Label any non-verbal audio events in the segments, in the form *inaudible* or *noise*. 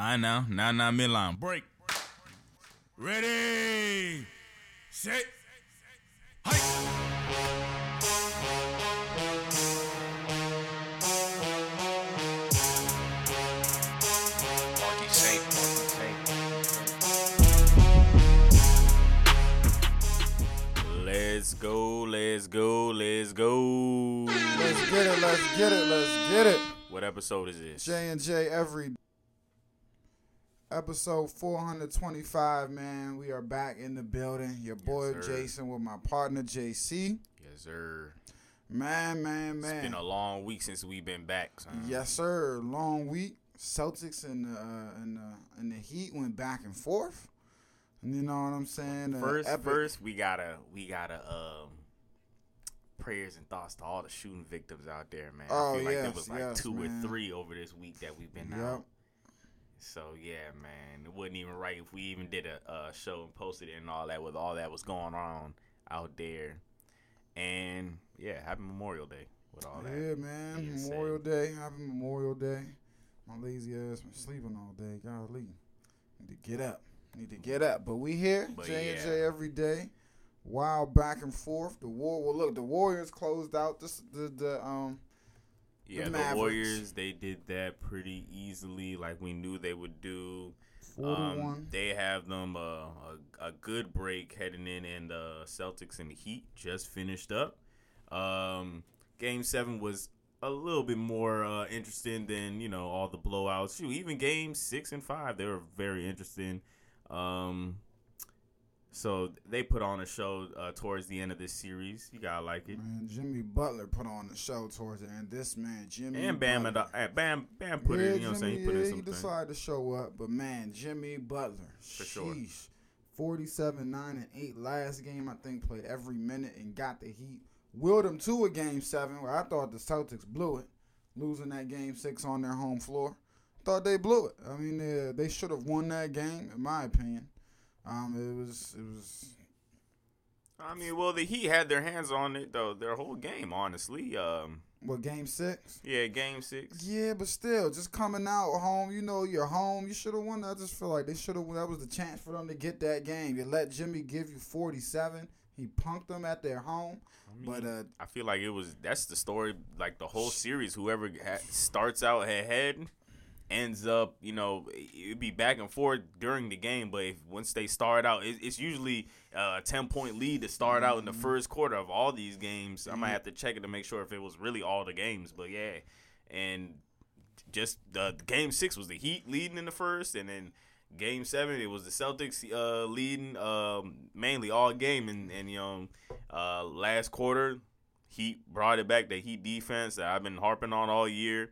I know. Now, now, midline. Break. Ready. Set. Hike. Marky Saint, Marky Saint. Let's go. Let's go. Let's go. Let's get it. Let's get it. Let's get it. What episode is this? J and J every episode 425. Man, we are back in the building. Your boy sir. Jason with my partner JC. Yes, sir. Man, man, man. It's been a long week since we've been back. Son. Yes, sir. Long week. Celtics and the uh, and the and the Heat went back and forth. And you know what I'm saying? Uh, First, epic- first we gotta we gotta um prayers and thoughts to all the shooting victims out there, man. Oh, I feel like yes, there was like yes, two man. or three over this week that we've been Yep. out. So yeah, man, it wasn't even right if we even did a, a show and posted it and all that with all that was going on out there. And yeah, happy Memorial Day with all that. Yeah, man. said. Memorial Day. Happy Memorial Day. My lazy ass been sleeping all day. Golly. Need to get up. Need to get up. But we here. J and. J every day. Wild back and forth. The war well look, the Warriors closed out this the the um Yeah, the, Mavericks. Warriors they did that pretty easily, like we knew they would do. Um, they have them uh, a a good break heading in, and the Celtics and the Heat just finished up. Um, game seven was a little bit more uh, interesting than you know all the blowouts. Shoot, even game six and five they were very interesting. Um, so they put on a show uh, towards the end of this series. You gotta like it. Man, Jimmy Butler put on the show towards the end. This man, Jimmy And Bam, Butler. uh, Bam, Bam put it. You know what I'm saying? He put yeah, in he decided to show up, but man, Jimmy Butler, For sure. sheesh, forty-seven, nine, and eight last game. I think played every minute and got the Heat. Willed them to a game seven where I thought the Celtics blew it, losing that game six on their home floor. Thought they blew it. I mean, they, they should have won that game, in my opinion. Um, it was it was I mean, well, the Heat had their hands on it though their whole game. Honestly, um, what game six. yeah, game six. Yeah, but still, just coming out home, you know, you're home. You should have won. I just feel like they should have. Won. That was the chance for them to get that game. You let Jimmy give you 47. He punked them at their home. But uh, I feel like it was that's the story. Like the whole series, whoever ha- starts out ahead ends up, you know, it'd be back and forth during the game. But if once they start out, it, it's usually uh, a ten point lead to start out in Mm-hmm. the first quarter of all these games. I might have to check it to make sure if it was really all the games. But yeah, and just the game six was the Heat leading in the first, and then game seven it was the Celtics uh, leading um, mainly all game, and and you know uh, last quarter Heat brought it back. The Heat defense that I've been harping on all year,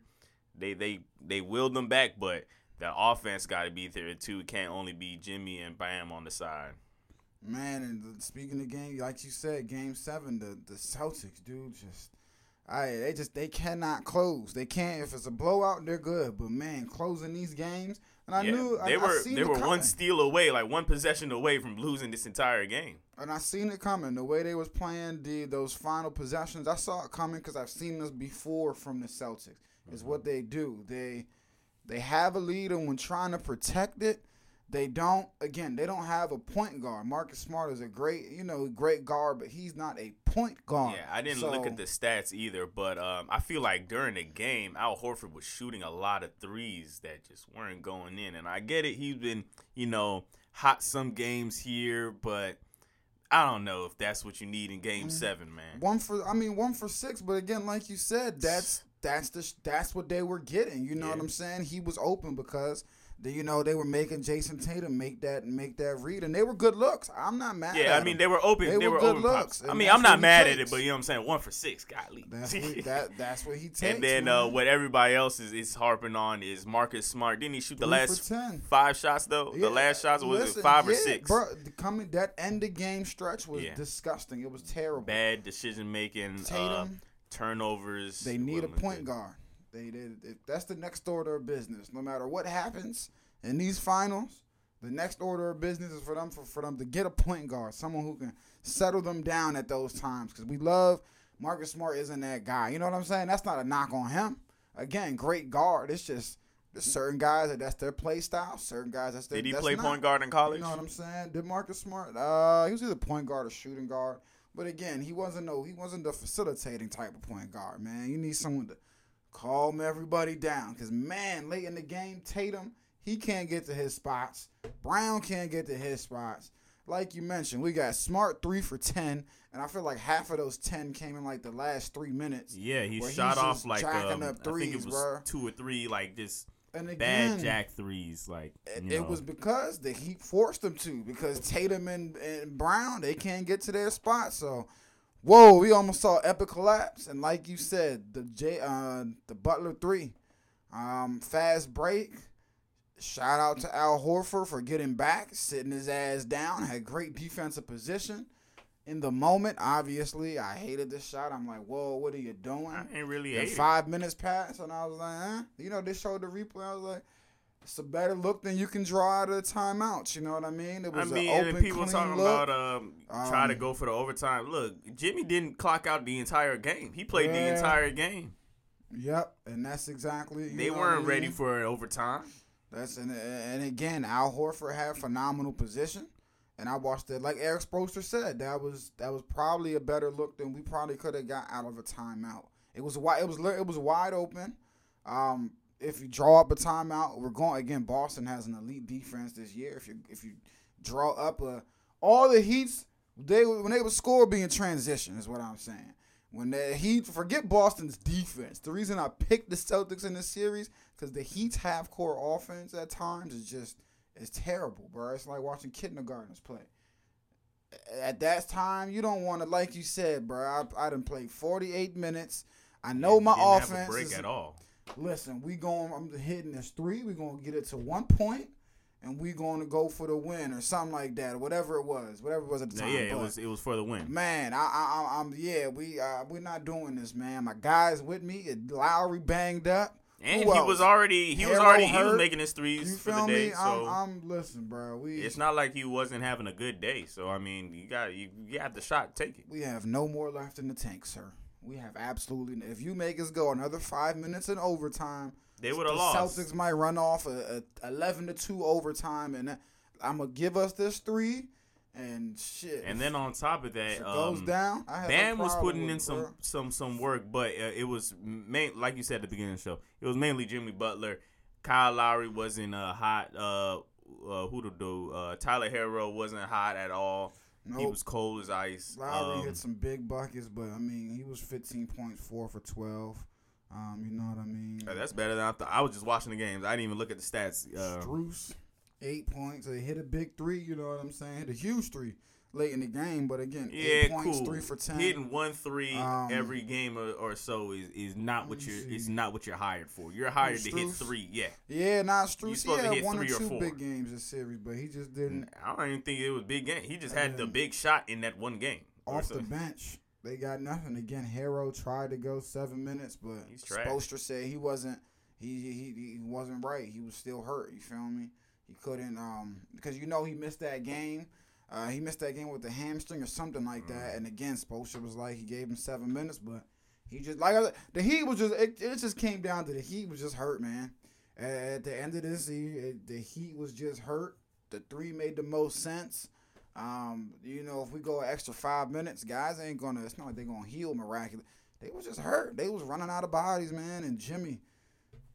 they they they willed them back, but the offense got to be there too. It can't only be Jimmy and Bam on the side. man, and speaking of game, like you said, game seven, the the Celtics, dude, just. I, they just they cannot close. They can't if it's a blowout, they're good. But man, closing these games, and I Yeah, knew they I, were I they were coming. one steal away, like one possession away from losing this entire game. and I seen it coming. The way they was playing the those final possessions, I saw it coming because I've seen this before from the Celtics. Is what they do. They they have a lead, and when trying to protect it, they don't. Again, they don't have a point guard. Marcus Smart is a great, you know, great guard, but he's not a point guard. Yeah, I didn't So, look at the stats either, but um, I feel like during the game, Al Horford was shooting a lot of threes that just weren't going in. And I get it, he's been, you know, hot some games here, but I don't know if that's what you need in game seven, man. One for, I mean, one for six. But again, like you said, that's that's the that's what they were getting. You know what I'm saying? He was open because. The, you know they were making Jayson Tatum make that make that read, and they were good looks. I'm not mad. Yeah, I mean they were open. They They, were were, good open. looks. I mean, I'm not mad at it, but you know what I'm saying. One for six, golly. That's what *laughs* that that's what he takes. and then uh, what everybody else is, is harping on is Marcus Smart. Didn't he shoot the last 10. five shots though? Yeah, the last shots was listen, it five or six? Bro, coming that end of game stretch was Yeah. disgusting. It was terrible. Bad decision making, uh, Tatum, turnovers. they need a point guard. They did. That's the next order of business. No matter what happens in these finals, the next order of business is for them for, for them to get a point guard, someone who can settle them down at those times. Because we love Marcus Smart isn't that guy. You know what I'm saying? That's not a knock on him. Again, great guard. It's just There's certain guys that that's their play style. Certain guys that's their. Did he play not. point guard in college? You know what I'm saying? Did Marcus Smart? Uh, he was either point guard or shooting guard. But again, he wasn't no. He wasn't the facilitating type of point guard. Man, you need someone to calm everybody down. Cause man, late in the game, Tatum he can't get to his spots. Brown can't get to his spots. Like you mentioned, we got Smart three for ten, and I feel like half of those ten came in like the last three minutes. Yeah, he shot off like um, up I think it was bruh. two or three like just And again, bad jack threes. Like It, it was because the Heat forced them to because Tatum and, and Brown they can't get to their spot. So, whoa, we almost saw epic collapse. And like you said, the J uh the Butler three, um fast break. Shout out to Al Horford for getting back, sitting his ass down, had great defensive position. In the moment, obviously, I hated the shot. I'm like, whoa, what are you doing? I ain't really And hate it. five minutes passed, and I was like, huh? You know, they showed the replay. I was like, it's a better look than you can draw out of the timeouts. You know what I mean? It I was mean, an open, people clean talking look. about um, try to Um, go for the overtime. Look, Jimmy didn't clock out the entire game. He played the entire game. Yep, and that's exactly. They weren't I ready for an overtime. That's and, and again, Al Horford had phenomenal position, and I watched it. Like Erik Spoelstra said, that was that was probably a better look than we probably could have got out of a timeout. It was wide. It was it was wide open. Um, if you draw up a timeout, we're going again. Boston has an elite defense this year. If you if you draw up a all the Heats, they when they would score, be in transition. Is what I'm saying. When the Heat forget Boston's defense, the reason I picked the Celtics in this series because the Heat's half court offense at times is just it's terrible, bro. It's like watching kindergartners play. At that time, you don't want to, like you said, bro. I, I didn't play 48 minutes. I know my have a offense break is at all. listen, we going. I'm hitting this three. We gonna get it to one point, and we going to go for the win or something like that, or whatever it was, whatever it was at the Yeah, time. yeah, it was it was for the win. Man, I, I, I- I'm yeah. We, uh, we're not doing this, man. My guys with me. It Lowry banged up. And Who he else? was already he was Harold already he was hurt. making his You threes for the feel day. me? So I'm, I'm listen, bro. We it's not like he wasn't having a good day. So I mean, you got you, you got the shot, take it. we have no more left in the tank, sir. We have absolutely. If you make us go another five minutes in overtime, They would the have lost. Celtics might run off a, a eleven to two overtime, and uh, I'm gonna give us this three, and shit. And then on top of that, it goes um, down. I have no Bam was putting in some some some work, but uh, it was main like you said at the beginning of the show. It was mainly Jimmy Butler. Kyle Lowry wasn't uh, hot. Uh, uh, who to do? Uh, Tyler Herro wasn't hot at all. He was cold as ice. Lowry Um, hit some big buckets, but I mean, he was 15 points, four for 12. Um, you know what I mean? uh, that's better than I thought. I was just watching the games. I didn't even look at the stats. Uh, Strus, eight points. They hit a big three. You know what I'm saying? Hit a huge three late in the game, but again, yeah, eight points, cool. three for ten. Hitting one three Um, every game or, or so is, is not what you're see. is not what you're hired for. You're hired to hit three. Yeah, Yeah, not You Strus. He had one or three or two four. big games this series, but he just didn't. I don't even think it was big game. He just had the big shot in that one game. or Off the bench, they got nothing. Again, Herro tried to go seven minutes, but. Spoelstra said he wasn't. He, he he wasn't right. He was still hurt. You feel me? He couldn't um because you know he missed that game. Uh, he missed that game with the hamstring or something like that. And again, Spoelstra was like he gave him seven minutes, but he just like I the Heat was just it, it just came down to the Heat was just hurt, man. At, the end of this year, it, the Heat was just hurt. The three made the most sense. Um, you know, if we go an extra five minutes, guys ain't gonna. It's not like they're gonna heal miraculously. They was just hurt. They was running out of bodies, man. And Jimmy,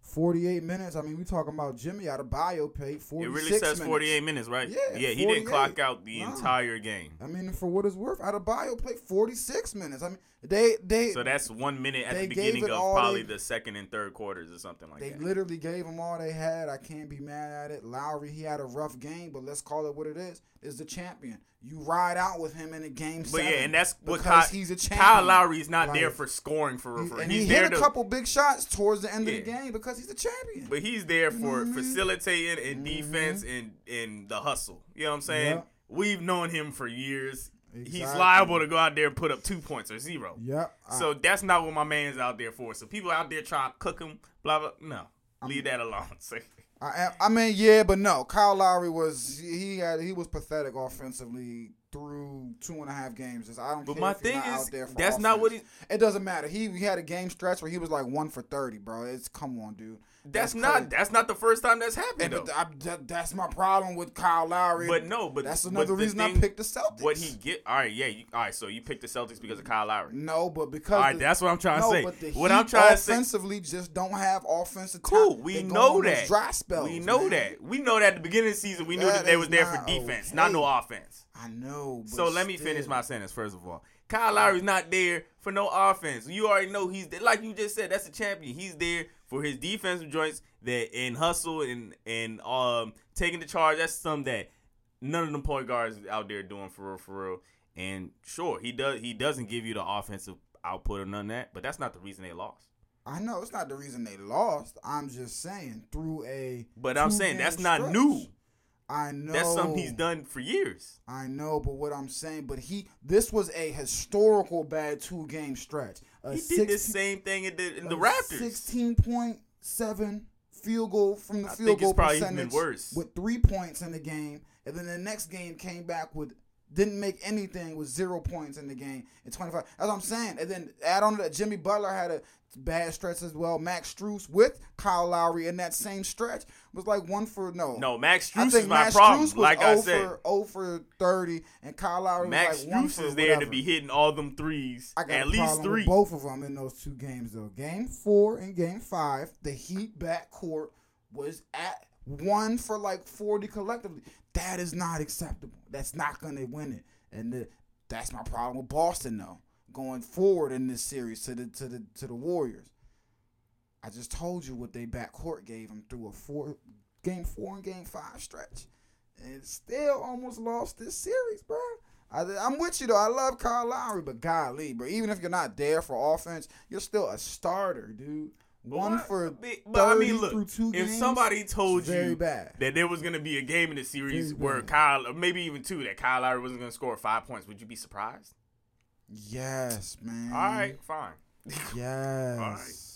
forty-eight minutes. I mean, we talking about Jimmy out of bio pay. It Forty-six really says minutes. 48 minutes, right? Yeah, Yeah, he didn't clock out the Nah. entire game. I mean, for what it's worth, out of bio play forty-six minutes. I mean, they they So that's one minute at the beginning of probably they- the second and third quarters or something like They that. They literally gave him all they had. I can't be mad at it. Lowry, he had a rough game, but let's call it what it is. Is the champion. You ride out with him in a game But yeah, and that's what because Kyle, he's a champion. Kyle Lowry is not there for scoring for, He- for and he's he there hit a to couple big shots towards the end of the game because he's a champion. but he's there for I facilitating and Mhm. defense and and the hustle. You know what I'm saying? Yep. We've known him for years. He's liable to go out there and put up two points or zero. Yep. I- So that's not what my man's out there for. So people out there trying to cook him, blah blah. No, leave that alone. *laughs* I, I mean, yeah, but no. Kyle Lowry was he had he was pathetic offensively through two and a half games. I don't But care my thing not is, out there for that's not what offense. he. It doesn't matter. He he had a game stretch where he was like one for thirty, bro. It's come on, dude. That's, That's not. That's not the first time that's And happened. but. I, that, that's my problem with Kyle Lowry. But no, but that's another the reason thing- I picked the Celtics. What he get? All right, yeah. You, all right, so you picked the Celtics because of Kyle Lowry. No, but because All right, the- that's what I'm trying to say. but the What I'm trying to say. offensively just don't have offensive Cool, we know that. Dry spells, we know man. that. We know that at the beginning of the season, we knew That that they was there for defense, okay. not no offense. I know. But So let me finish my sentence first of all. Kyle Lowry's not there for no offense. You already know he's there. like you just said. That's a champion. He's there for his defensive joints that and hustle and and um taking the charge. That's something that none of them point guards out there doing for real, for real. And sure, he does. He doesn't give you the offensive output or none of that. But that's not the reason they lost. I know it's not the reason they lost. I'm just saying through a. But I'm saying that's not new. I know. That's something he's done for years. I know, but what I'm saying, but he this was a historical bad two game stretch. A He did the 16 same thing in the in the Raptors. Sixteen point seven field goal from the I field think it's goal probably even percentage worse. with three points in the game, and then the next game came back with didn't make anything with zero points in the game in 25. That's what I'm saying. And then add on to that, Jimmy Butler had a bad stretch as well. Max Strus with Kyle Lowry in that same stretch was like one for no. No, Max I Strus think is my Max problem. Strus was Like I oh said, for 0 for 30, and Kyle Lowry Max like Strus is there whatever. to be hitting all them threes. I got At least three. both of them in those two games, though. Game four and game five, the Heat backcourt was at one for like 40 collectively. That is not acceptable. That's not going to win it. And the, that's my problem with Boston, though, going forward in this series to the to the to the Warriors. I just told you what they backcourt gave them through a four game four and game five stretch, and still almost lost this series, bro. I, I'm with you though. I love Kyle Lowry, but golly, bro, even if you're not there for offense, you're still a starter, dude. One What? for But- but I mean, look, through two if games, somebody told you bad. that there was gonna be a game in the series Very where bad. Kyle, or maybe even two, that Kyle Lowry wasn't gonna score five points, would you be surprised? Yes, man. All right, fine. *laughs* Yes.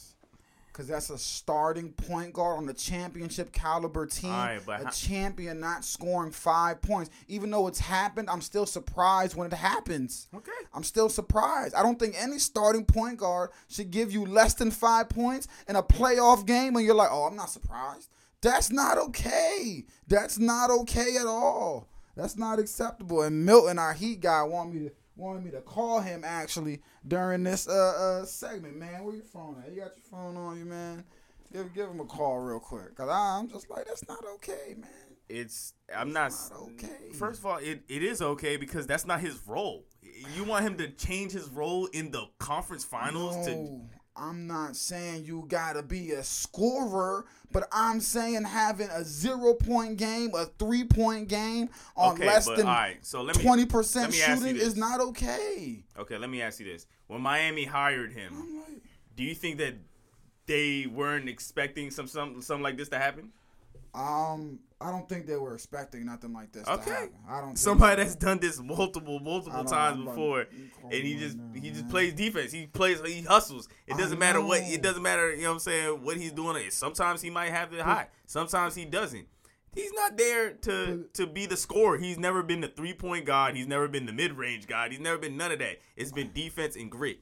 Because that's a starting point guard on a championship caliber team. All right, but a how- champion not scoring five points. Even though it's happened, I'm still surprised when it happens. Okay. I'm still surprised. I don't think any starting point guard should give you less than five points in a playoff game and you're like, oh, I'm not surprised. That's not okay. That's not okay at all. That's not acceptable. And Milton, our Heat guy, want me to wanted me to call him actually during this uh, uh segment. Man, where your phone at? You got your phone on you, man? Give give him a call real quick, cause I'm just like, that's not okay, man. It's I'm not. Not okay. First of all, it, it is okay because that's not his role. You want him to change his role in the conference finals to No, I'm not saying you gotta be a scorer, but I'm saying having a zero point game, a three point game on okay, less but than right. So twenty percent shooting is not okay. Okay, let me ask you this: When Miami hired him, like, do you think that they weren't expecting some some something like this to happen? um, I don't think they were expecting nothing like this. Okay. to happen. I don't. Somebody so. that's done this multiple multiple times before, and he just now, he just man. plays defense. He plays he hustles. It doesn't matter what it doesn't matter. You know what I'm saying? What he's doing. is Sometimes he might have it high. Sometimes he doesn't. He's not there to to be the scorer. He's never been the three point god. He's never been the mid range god. He's never been none of that. It's been defense and grit.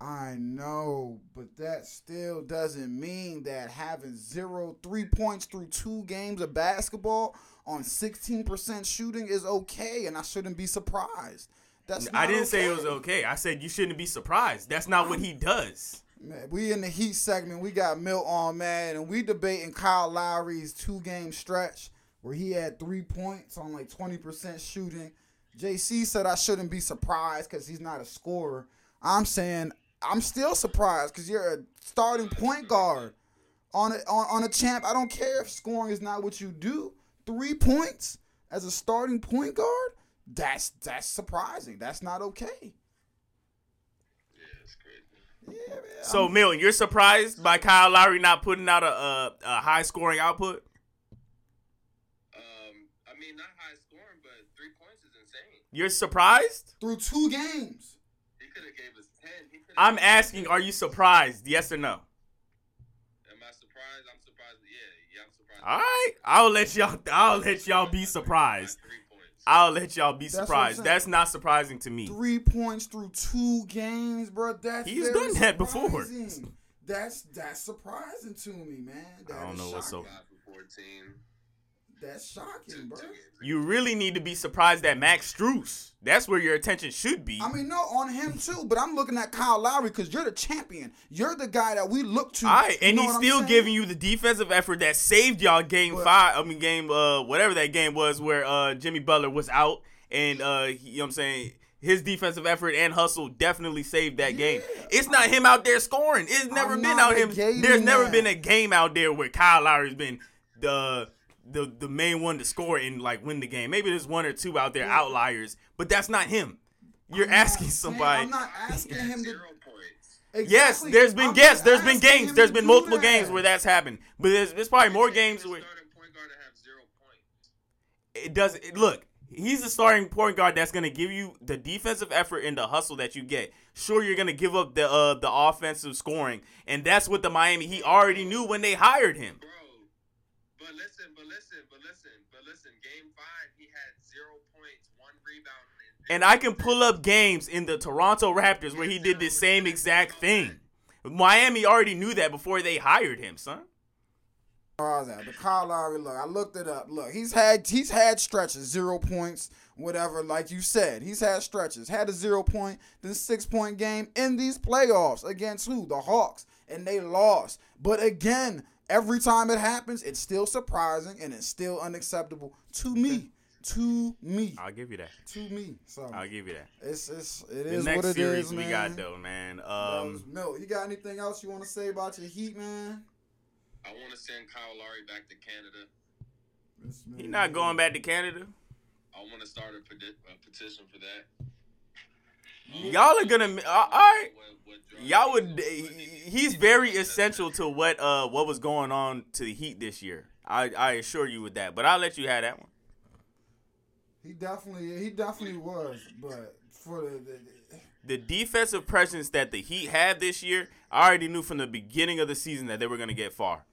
I know, but that still doesn't mean that having zero three points through two games of basketball on 16% shooting is okay, and I shouldn't be surprised. That's I didn't say it was okay. I said you shouldn't be surprised. That's not what he does. Man, we in the Heat segment. We got Milt on, man, and we debating Kyle Lowry's two game stretch where he had three points on like 20% shooting. JC said I shouldn't be surprised because he's not a scorer. I'm saying I'm still surprised because you're a starting point guard on a, on, on a champ. I don't care if scoring is not what you do. Three points as a starting point guard, that's that's surprising. That's not okay. Yeah, it's crazy. Yeah, man. So Milton, you're surprised by Kyle Lowry not putting out a, a, a high scoring output? Um, I mean, not high scoring, but three points is insane. You're surprised? through two games. I'm asking, are you surprised? Yes or no? Am I surprised? I'm surprised. Yeah, yeah, I'm surprised. All right, I'll let y'all. I'll let y'all be surprised. I'll let y'all be surprised. That's, that's not surprising to me. Three points through two games, bro. That's he's done that before. That's that's surprising to me, man. That I don't know what's so. 14. That's shocking, bro. You really need to be surprised at Max Strus. That's where your attention should be. I mean, no, on him too. But I'm looking at Kyle Lowry because you're the champion. You're the guy that we look to. All right, You and know he's still giving you the defensive effort that saved y'all game But- five. I mean, game uh whatever that game was where uh Jimmy Butler was out, and uh he, you know what I'm saying his defensive effort and hustle definitely saved that game. It's not him out there scoring. It's never I'm been out him. There's never that. been a game out there where Kyle Lowry's been the the the main one to score and like win the game. Maybe there's one or two out there Yeah. outliers, but that's not him. You're I'm asking saying- somebody. I'm not asking him to. zero points. Yes, there's been I'm yes, there's been games, there's been multiple that. games where that's happened, but there's, there's probably more games where starting point guard to have zero points. it does. It, look, he's the starting point guard that's gonna give you the defensive effort and the hustle that you get. Sure, you're gonna give up the uh, the offensive scoring, and that's what the Miami he already knew when they hired him. Bro, but listen, but listen, but listen, but listen. Game five, he had zero points, one rebound, And I can pull up games in the Toronto Raptors where he did the same exact thing. Miami already knew that before they hired him, son. Where that? The Kyle Lowry look. I looked it up. Look, he's had he's had stretches, zero points, whatever. Like you said, he's had stretches. Had a zero point, then six point game in these playoffs against who? The Hawks, and they lost. But again, every time it happens, it's still surprising and it's still unacceptable to me. To me. I'll give you that. To me. So I'll give you that. it's it's it The is next what it series is, we man. got though, man. That Um, was Milt, you got anything else you want to say about your Heat, man? I want to send Kyle Lowry back to Canada. This he not going back to Canada. I want to start a, peti- a petition for that. Y'all are gonna. Uh, all right. What- what drives Y'all would. so he- much. He's very essential to what uh what was going on to the Heat this year. I I assure you with that. But I'll let you have that one. He definitely, he definitely was, but for the, the The defensive presence that the Heat had this year, I already knew from the beginning of the season that they were gonna get far.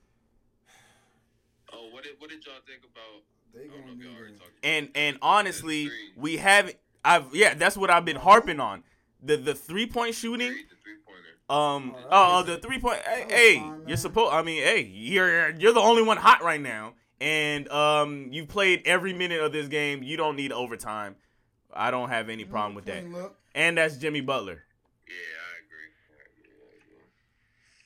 Oh, what did what did y'all think about? they know gonna if y'all need already it. talked. And and honestly, we haven't. I've yeah, that's what I've been harping on. The the three point shooting. The three pointer. Um. Oh, that Oh, was- the three point. Hey, hey, fine, you're supposed. I mean, hey, you're you're the only one hot right now, and um, you played every minute of this game. You don't need overtime. I don't have any problem with that. And that's Jimmy Butler. Yeah, I agree. I agree. I agree.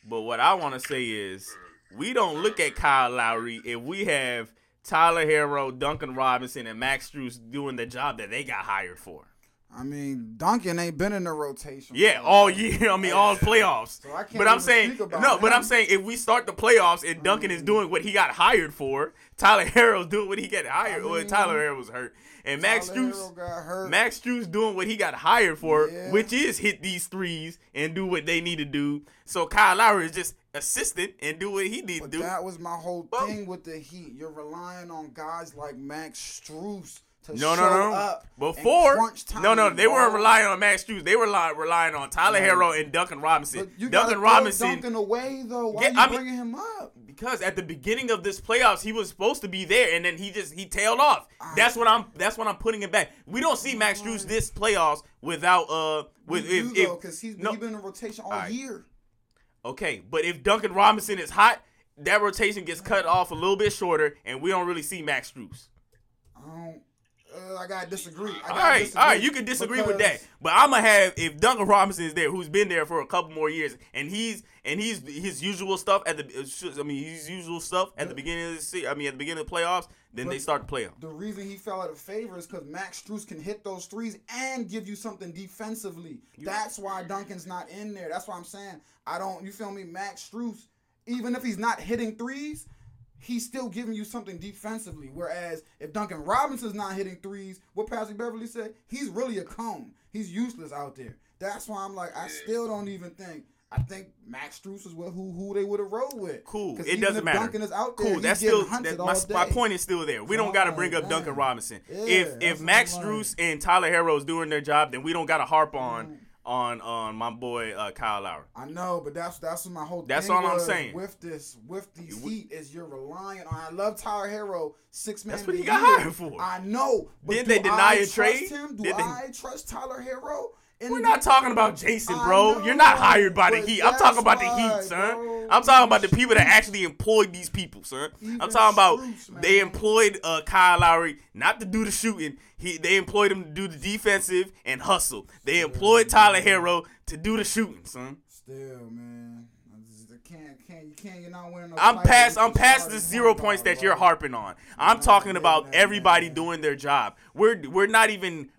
But what I want to say is, we don't look at Kyle Lowry if we have Tyler Herro, Duncan Robinson, and Max Strus doing the job that they got hired for. I mean, Duncan ain't been in the rotation. Yeah, all year. *laughs* I mean, all playoffs. *laughs* So I can't But I'm saying no. But. I'm saying if we start the playoffs and Duncan is mm. doing what he got hired for, Tyler *laughs* Herro's doing what he got hired. I well, mean, Tyler Herro was hurt, and Max Tyler Strus. Herro got hurt. Max Strus doing what he got hired for, Yeah. which is hit these threes and do what they need to do. So Kyle Lowry is just assistant and do what he needs to do. that was my whole Well- thing with the Heat. You're relying on guys like Max Strus to No, show no, no. up. Before, no, no, they weren't relying on Max Strus. They were rely, relying on Tyler No. Herro and Duncan Robinson. Duncan Robinson, Duncan away though. Why Yeah, you I mean- bringing him up? because at the beginning of this playoffs, he was supposed to be there, and then he just he tailed off. I- That's what I'm. That's what I'm putting it back. We don't see Max Strus this playoffs without uh with if, do, though, because he's no- he been in rotation all Alright. year. Okay, but if Duncan Robinson is hot, that rotation gets cut off a little bit shorter, and we don't really see Max Strus. I don't. Uh, I gotta disagree. I All gotta right, disagree all right, you can disagree with that, but I'm gonna have if Duncan Robinson is there, who's been there for a couple more years, and he's and he's his usual stuff at the, I mean his usual stuff at the beginning of the se- I mean at the beginning of the playoffs, then they start to play him. The reason he fell out of favor is because Max Strus can hit those threes and give you something defensively. That's why Duncan's not in there. That's why I'm saying I don't. You feel me? Max Strus, even if he's not hitting threes, he's still giving you something defensively. Whereas if Duncan Robinson's not hitting threes, what Patrick Beverley said, he's really a cone. He's useless out there. That's why I'm like, I still don't even think. I think Max Strus is what who who they would have rolled with. Cool. It even doesn't if matter. Duncan is out there. Cool. That's still that, my, my point is still there. We don't got to Oh, bring up man. Duncan Robinson. Yeah, if if Max Strus and Tyler Herro is doing their job, then we don't got to harp on mm. On on my boy uh, Kyle Lowry. I know, but that's that's what my whole. That's thing all I'm saying. With this, with these Heat, is you're relying on. I love Tyler Herro, six man. That's what he got hired for. I know. But Didn't they deny I a trust trade? Him? Do Did they- I trust Tyler Herro? In We're not talking about Jason, bro. know, You're not hired by the Heat. I'm talking about the Heat, son. bro. I'm talking about the people that actually employed these people, son. I'm talking about they employed uh, Kyle Lowry not to do the shooting. He they employed him to do the defensive and hustle. They employed Tyler Herro to do the shooting, son. Still, man. I just- I can't, you can't. You're not winning. I'm past. I'm past the zero points that you're harping on. I'm talking about everybody doing their job. We're we're not even.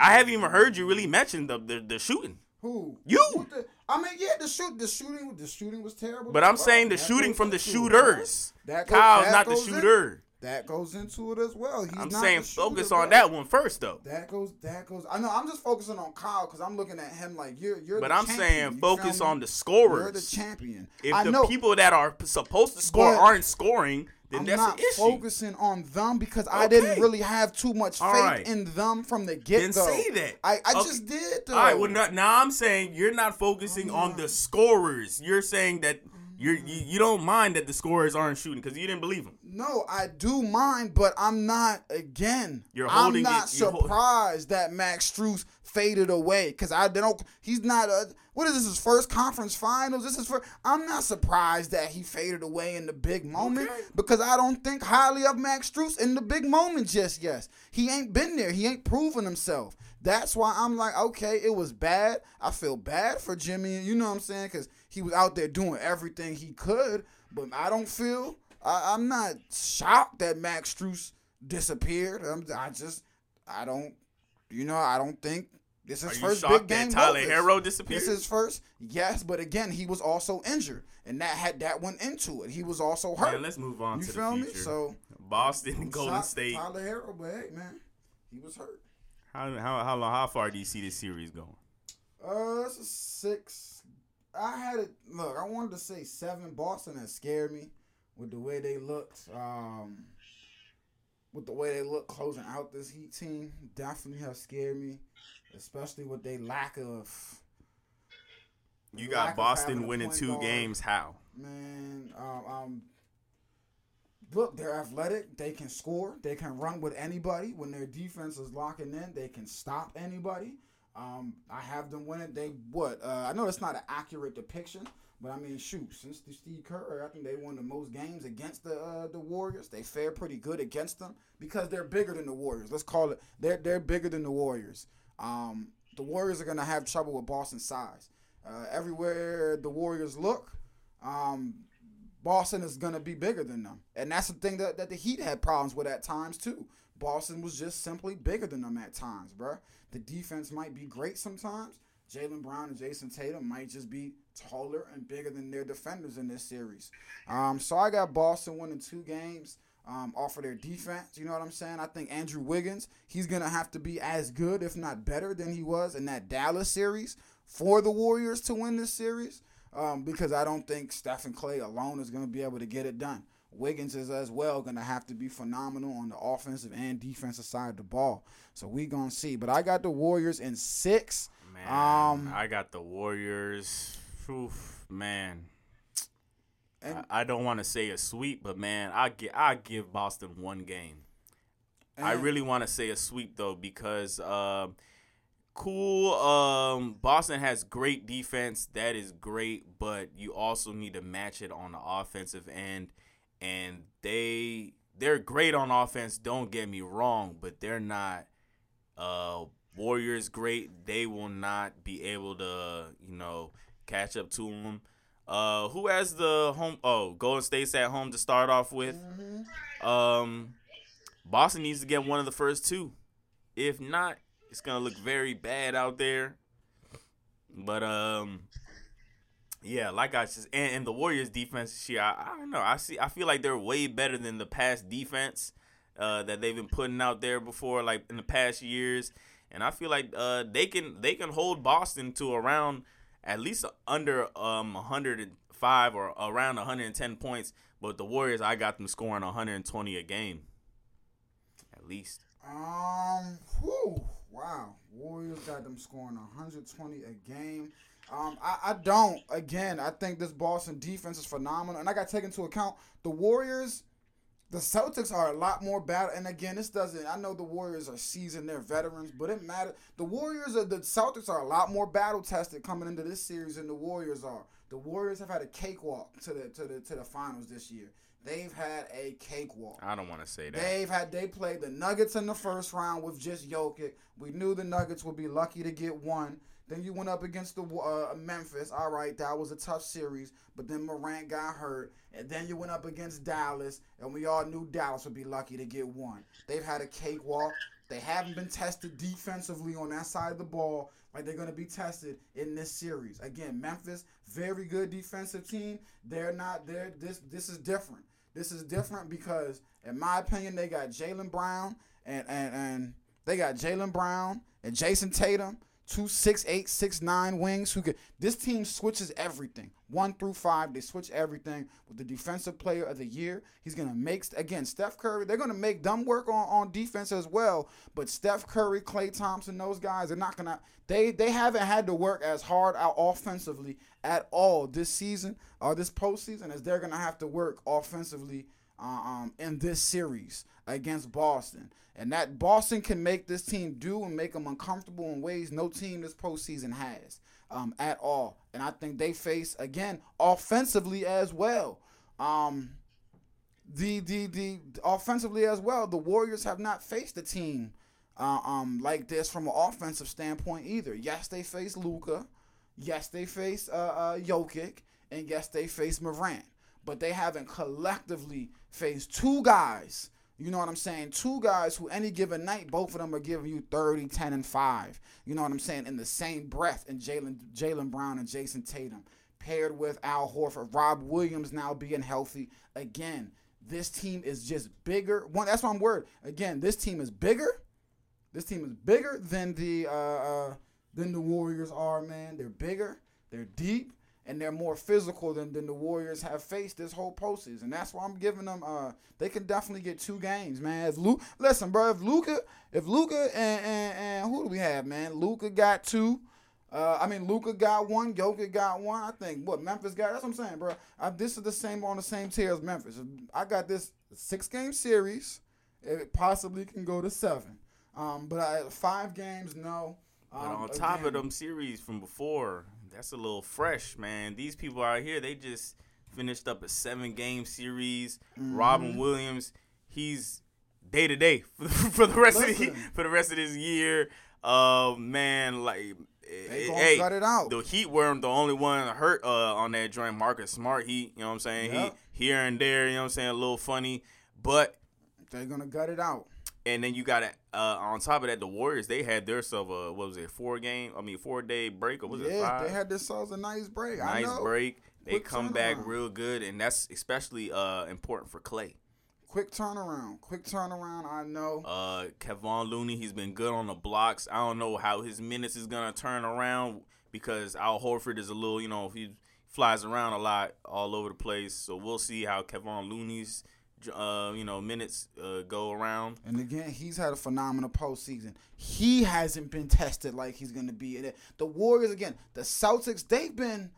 I haven't even heard you really mention the the, the shooting. Who? You. The- I mean, yeah, the shoot, the shooting, the shooting was terrible. But I'm saying the That shooting from the shooters. That goes- Kyle's not the shooter. That goes into it as well. He's I'm saying focus bro. on that one first, though. That goes. That goes. I know. I'm just focusing on Kyle because I'm looking at him like you're. You're. But I'm champion, saying focus on the scorers. You're the champion. If I the know. people that are supposed to score aren't scoring, then I'm that's not an issue. focusing on them because I didn't really have too much faith right. in them from the get go. Then say that. I, I Okay. just did though. All right. Well, now, now I'm saying you're not focusing on the scorers. You're saying that you're you, you don't mind that the scorers aren't shooting because you didn't believe them. No, I do mind, but I'm not again. You're I'm holding not it- you're surprised that Max Strus faded away because I don't. He's not a. What is this? His first conference finals. This is for. I'm not surprised that he faded away in the big moment Okay. because I don't think highly of Max Strus in the big moment just yet. He ain't been there. He ain't proven himself. That's why I'm like, okay, it was bad. I feel bad for Jimmy. You know what I'm saying? Because he was out there doing everything he could. But I don't feel. I, I'm not shocked that Max Strus disappeared. I'm, I just, I don't, you know, I don't think this is Are you first shocked big game. that Tyler. Herro disappeared? This is first, yes, but again, he was also injured, and that had that went into it. He was also hurt. Man, let's move on you to feel the me? So Boston and Golden shocked State. Tyler Herro, but hey, man, he was hurt. How how how long? How far do you see this series going? Uh, it's a six. I had it. Look, I wanted to say seven. Boston has scared me with the way they looked. Um, with the way they look closing out this Heat team, definitely have scared me, especially with their lack of. You got Boston winning two guard. games. How? Man, um, um, look, they're athletic. They can score. They can run with anybody. When their defense is locking in, they can stop anybody. Um, I have them winning. They what? Uh, I know it's not an accurate depiction, but I mean, shoot, since the Steve Kerr, I think they won the most games against the uh, the Warriors. They fare pretty good against them because they're bigger than the Warriors. Let's call it. They're they're bigger than the Warriors. Um, the Warriors are gonna have trouble with Boston size. Uh, everywhere the Warriors look, um, Boston is gonna be bigger than them, and that's the thing that, that the Heat had problems with at times too. Boston was just simply bigger than them at times, bruh. The defense might be great sometimes. Jaylen Brown and Jayson Tatum might just be taller and bigger than their defenders in this series. Um, so I got Boston winning two games um, off of their defense. You know what I'm saying? I think Andrew Wiggins, he's going to have to be as good, if not better, than he was in that Dallas series for the Warriors to win this series um, because I don't think Stephen Klay alone is going to be able to get it done. Wiggins is as well going to have to be phenomenal on the offensive and defensive side of the ball. So we going to see. But I got the Warriors in six. Man, Um, I got the Warriors. Oof, man. And- I, I don't want to say a sweep, but man, I give I give Boston one game. I really want to say a sweep though because um, cool. Um, Boston has great defense. That is great, but you also need to match it on the offensive end, and they they're great on offense. Don't get me wrong, but they're not. Uh, Warriors great. They will not be able to you know catch up to them. Uh, who has the home? Oh, Golden State's at home to start off with. Um, Boston needs to get one of the first two. If not, it's gonna look very bad out there. But um, yeah, like I just and, and the Warriors defense this year, I, I don't know. I see. I feel like they're way better than the past defense uh, that they've been putting out there before, like in the past years. And I feel like uh, they can they can hold Boston to around at least under um 105 or around 110 points. But the Warriors, I got them scoring 120 a game, at least. Um, whew, wow. Warriors got them scoring 120 a game. Um, I, I don't. Again, I think this Boston defense is phenomenal, and I got to take into account the Warriors. The Celtics are a lot more bad, and again, this doesn't. I know the Warriors are seasoned, they're veterans, but it matters. The Warriors are the Celtics are a lot more battle tested coming into this series than the Warriors are. The Warriors have had a cakewalk to the to the to the finals this year. They've had a cakewalk. I don't want to say that. They've had they played the Nuggets in the first round with just Jokic. We knew the Nuggets would be lucky to get one. Then you went up against the uh, Memphis. All right, that was a tough series, but then Morant got hurt, and then you went up against Dallas, and we all knew Dallas would be lucky to get one. They've had a cakewalk. They haven't been tested defensively on that side of the ball like they're going to be tested in this series. Again, Memphis, very good defensive team. They're not there. This this is different. This is different because, in my opinion, they got Jaylen Brown and and and they got Jaylen Brown and Jayson Tatum two six eight six nine wings who could this team switches everything. One through five they switch everything. With the defensive player of the year he's gonna make again steph curry they're gonna make them work on, on defense as well. But steph curry klay thompson those guys are not gonna they they haven't had to work as hard out offensively at all this season or this postseason as they're gonna have to work offensively um, in this series against Boston. And that Boston can make this team do and make them uncomfortable in ways no team this postseason has um, at all. And I think they face, again, offensively as well. Um, the, the, the offensively as well, the Warriors have not faced a team uh, um, like this from an offensive standpoint either. Yes, they face Luka. Yes, they face uh, uh, Jokic. And yes, they face Morant. But they haven't collectively faced two guys you know what I'm saying? Two guys who any given night, both of them are giving you 30, 10, and 5. You know what I'm saying? In the same breath in Jalen Jaylen Brown and Jayson Tatum. Paired with Al Horford. Rob Williams now being healthy. Again, this team is just bigger. One that's one word. Again, this team is bigger. This team is bigger than the uh, uh than the Warriors are, man. They're bigger, they're deep, and they're more physical than, than the Warriors have faced this whole postseason. And that's why I'm giving them. Uh, they can definitely get two games, man. If Luke, listen, bro, if Luka, if Luka and, and, and who do we have, man? Luka got two. Uh, I mean, Luka got one, Jokic got one. I think what Memphis got. That's what I'm saying, bro. I, this is the same on the same tier as Memphis. I got this six game series. It possibly can go to seven. Um, but I, five games, no. Um, but on top again, of them series from before, that's a little fresh, man. These people out here, they just finished up a seven game series. Mm-hmm. Robin Williams, he's day to day *laughs* for the rest Listen. of the, for the rest of this year. Uh, man, like they gonna hey, cut it out. The Heat weren't the only one hurt uh, on that joint. Marcus Smart Heat, you know what I'm saying? Yep. He here and there, you know what I'm saying, a little funny, but they're gonna gut it out. And then you got uh, on top of that, the Warriors they had their self a what was it four game? I mean four day break or was yeah, it five? they had themselves a nice break. Nice break. They Quick come back real good, and that's especially uh, important for Klay. Quick turnaround. Quick turnaround. I know. Uh, Kevon Looney, he's been good on the blocks. I don't know how his minutes is gonna turn around because Al Horford is a little, you know, he flies around a lot all over the place. So we'll see how Kevon Looney's uh, you know, minutes uh, go around. And again, he's had a phenomenal postseason. He hasn't been tested like he's going to be. The Warriors, again, the Celtics, they've been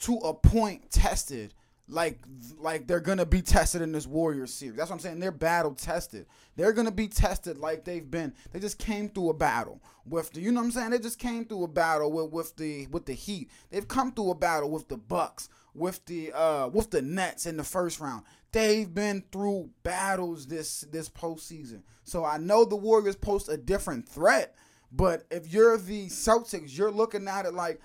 to a point tested like like they're gonna be tested in this Warriors series. That's what I'm saying. They're battle tested. They're gonna be tested like they've been. They just came through a battle with the. You know what I'm saying? They just came through a battle with with the with the Heat. They've come through a battle with the Bucks, with the uh with the Nets in the first round. They've been through battles this this postseason. So I know the Warriors post a different threat, but if you're the Celtics, you're looking at it like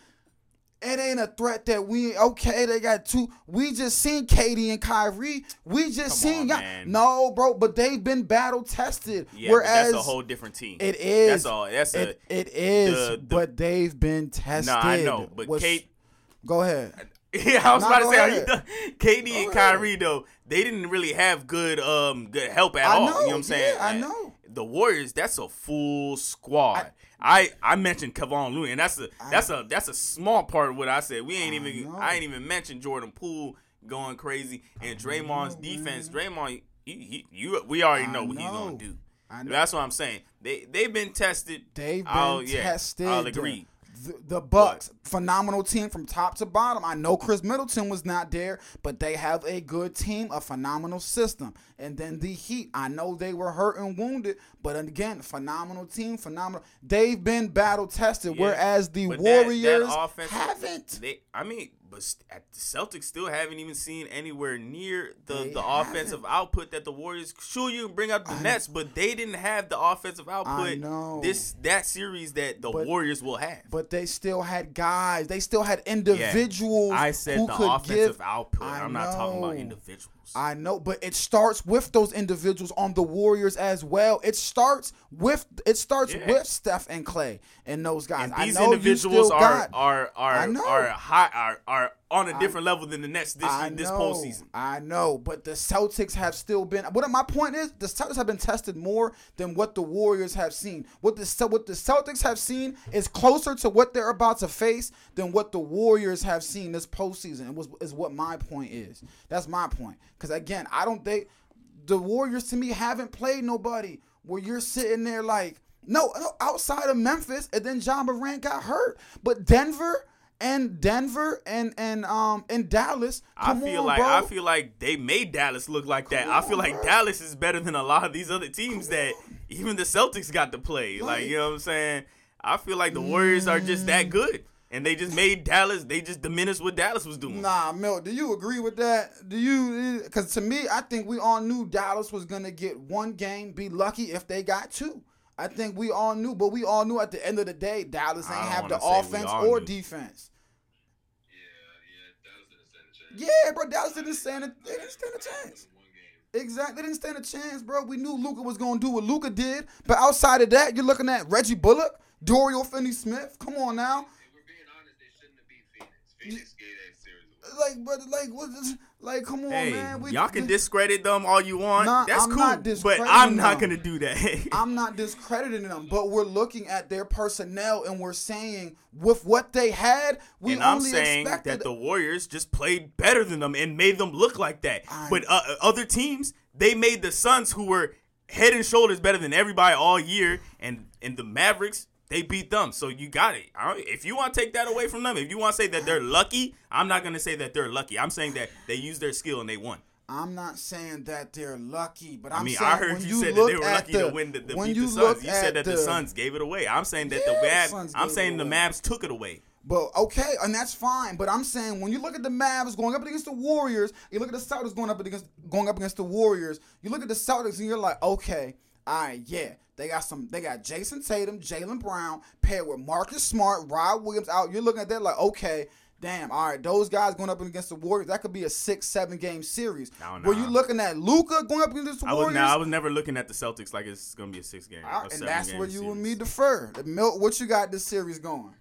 it ain't a threat that we okay. They got two. We just seen Katie and Kyrie. We just Come seen on, no, bro. But they've been battle tested. Yeah, whereas that's a whole different team. It is. That's all. That's it, a, it is. The, the, but they've been tested. No, I know. But Kate, go ahead. *laughs* Yeah, I was about to say, ahead. KD and Kyrie though, they didn't really have good um good help at I all. Know, you know what I'm saying? Yeah, I know. The Warriors, that's a full squad. I, I I mentioned Kevon Looney, and that's a that's a that's a small part of what I said. We ain't I even know. I ain't even mentioned Jordan Poole going crazy and Draymond's know, defense. Man. Draymond, he, he, you we already know what he's gonna do. I know. That's what I'm saying. They they've been tested. They've been I'll- yeah, tested. I'll agree. The, the Bucks, phenomenal team from top to bottom. I know Khris Middleton was not there, but they have a good team, a phenomenal system. And then the Heat, I know they were hurt and wounded, but again, phenomenal team, phenomenal. They've been battle tested, Yeah. whereas the But that- that Warriors offense- haven't. They, I mean, but at the Celtics still haven't even seen anywhere near the, They the haven't. offensive output that the Warriors. Sure, you can bring up the Nets, but they didn't have the offensive output. know. this that series that the But- Warriors will have. But they still had guys. They still had individuals. I said who the could offensive give, output. I I'm not talking about know. Individuals. I know, but it starts with those individuals on the Warriors as well. It starts with it starts Yeah. with Steph and Klay and those guys. and I these individuals are got, are I are are high are are on a different level than the Nets this I this know, postseason. I know, but the Celtics have still been. What my point is, the Celtics have been tested more than what the Warriors have seen. What the what the Celtics have seen is closer to what they're about to face than what the Warriors have seen this postseason. Was is what my point is. That's my point. Because again, I don't think the Warriors to me haven't played nobody where you're sitting there like no, no outside of Memphis, and then Ja Morant got hurt, but Denver. And Denver and and um and Dallas. I feel on, like bro. I feel like they made Dallas look like that. I feel like bro. Dallas is better than a lot of these other teams that even the Celtics got to play. Like, Like- you know what I'm saying? I feel like the Warriors are just Mm. that good. And they just made Dallas, they just diminished what Dallas was doing. Nah, Mel, do you agree with that? Do you? Because to me, I think we all knew Dallas was gonna get one game, be lucky if they got two. I think we all knew, but we all knew at the end of the day, Dallas ain't have the wanna say we offense or knew. defense. Yeah, yeah, Dallas didn't stand a chance. Yeah, bro, Dallas didn't stand a, they didn't stand a chance. Exactly, they didn't stand a chance, bro. We knew Luka was gonna do what Luka did, but outside of that, you're looking at Reggie Bullock, Dorian Finney-Smith. Come on now. If we're being honest, they shouldn't have beat Phoenix. Phoenix gave that series away. Like, but like, what? is- Like, come on, Hey, man. We, y'all can we- discredit them all you want. Nah, That's I'm cool. not but I'm not them. gonna do that. *laughs* I'm not discrediting them, but we're looking at their personnel and we're saying with what they had, we and I'm only saying expected. that the Warriors just played better than them and made them look like that. I- but uh, other teams, they made the Suns, who were head and shoulders better than everybody all year, and and the Mavericks, they beat them. So you got it. If you want to take that away from them, if you want to say that they're lucky, I'm not gonna say that they're lucky. I'm saying that they used their skill and they won. I'm not saying that they're lucky, but I'm I mean, saying I heard you, you said that they were lucky the, to win the, the when beat you the Suns. You said that the, the Suns gave it away. I'm saying that Yeah, the Mavs. I'm saying the. Mavs took it away. But okay, and that's fine. But I'm saying when you look at the Mavs going up against the Warriors, you look at the Celtics going up against going up against the Warriors. You look at the Celtics and you're like, okay, all right, yeah, they got some. They got Jayson Tatum, Jaylen Brown paired with Marcus Smart, Rob Williams out. You're looking at that like, okay. Damn, all right, those guys going up against the Warriors, that could be a six, seven game series. No, Were you looking at Luka going up against the I was Warriors? I was never looking at the Celtics like it's gonna be a six game. Or and that's game where you and me defer. The Milt, what you got this series going?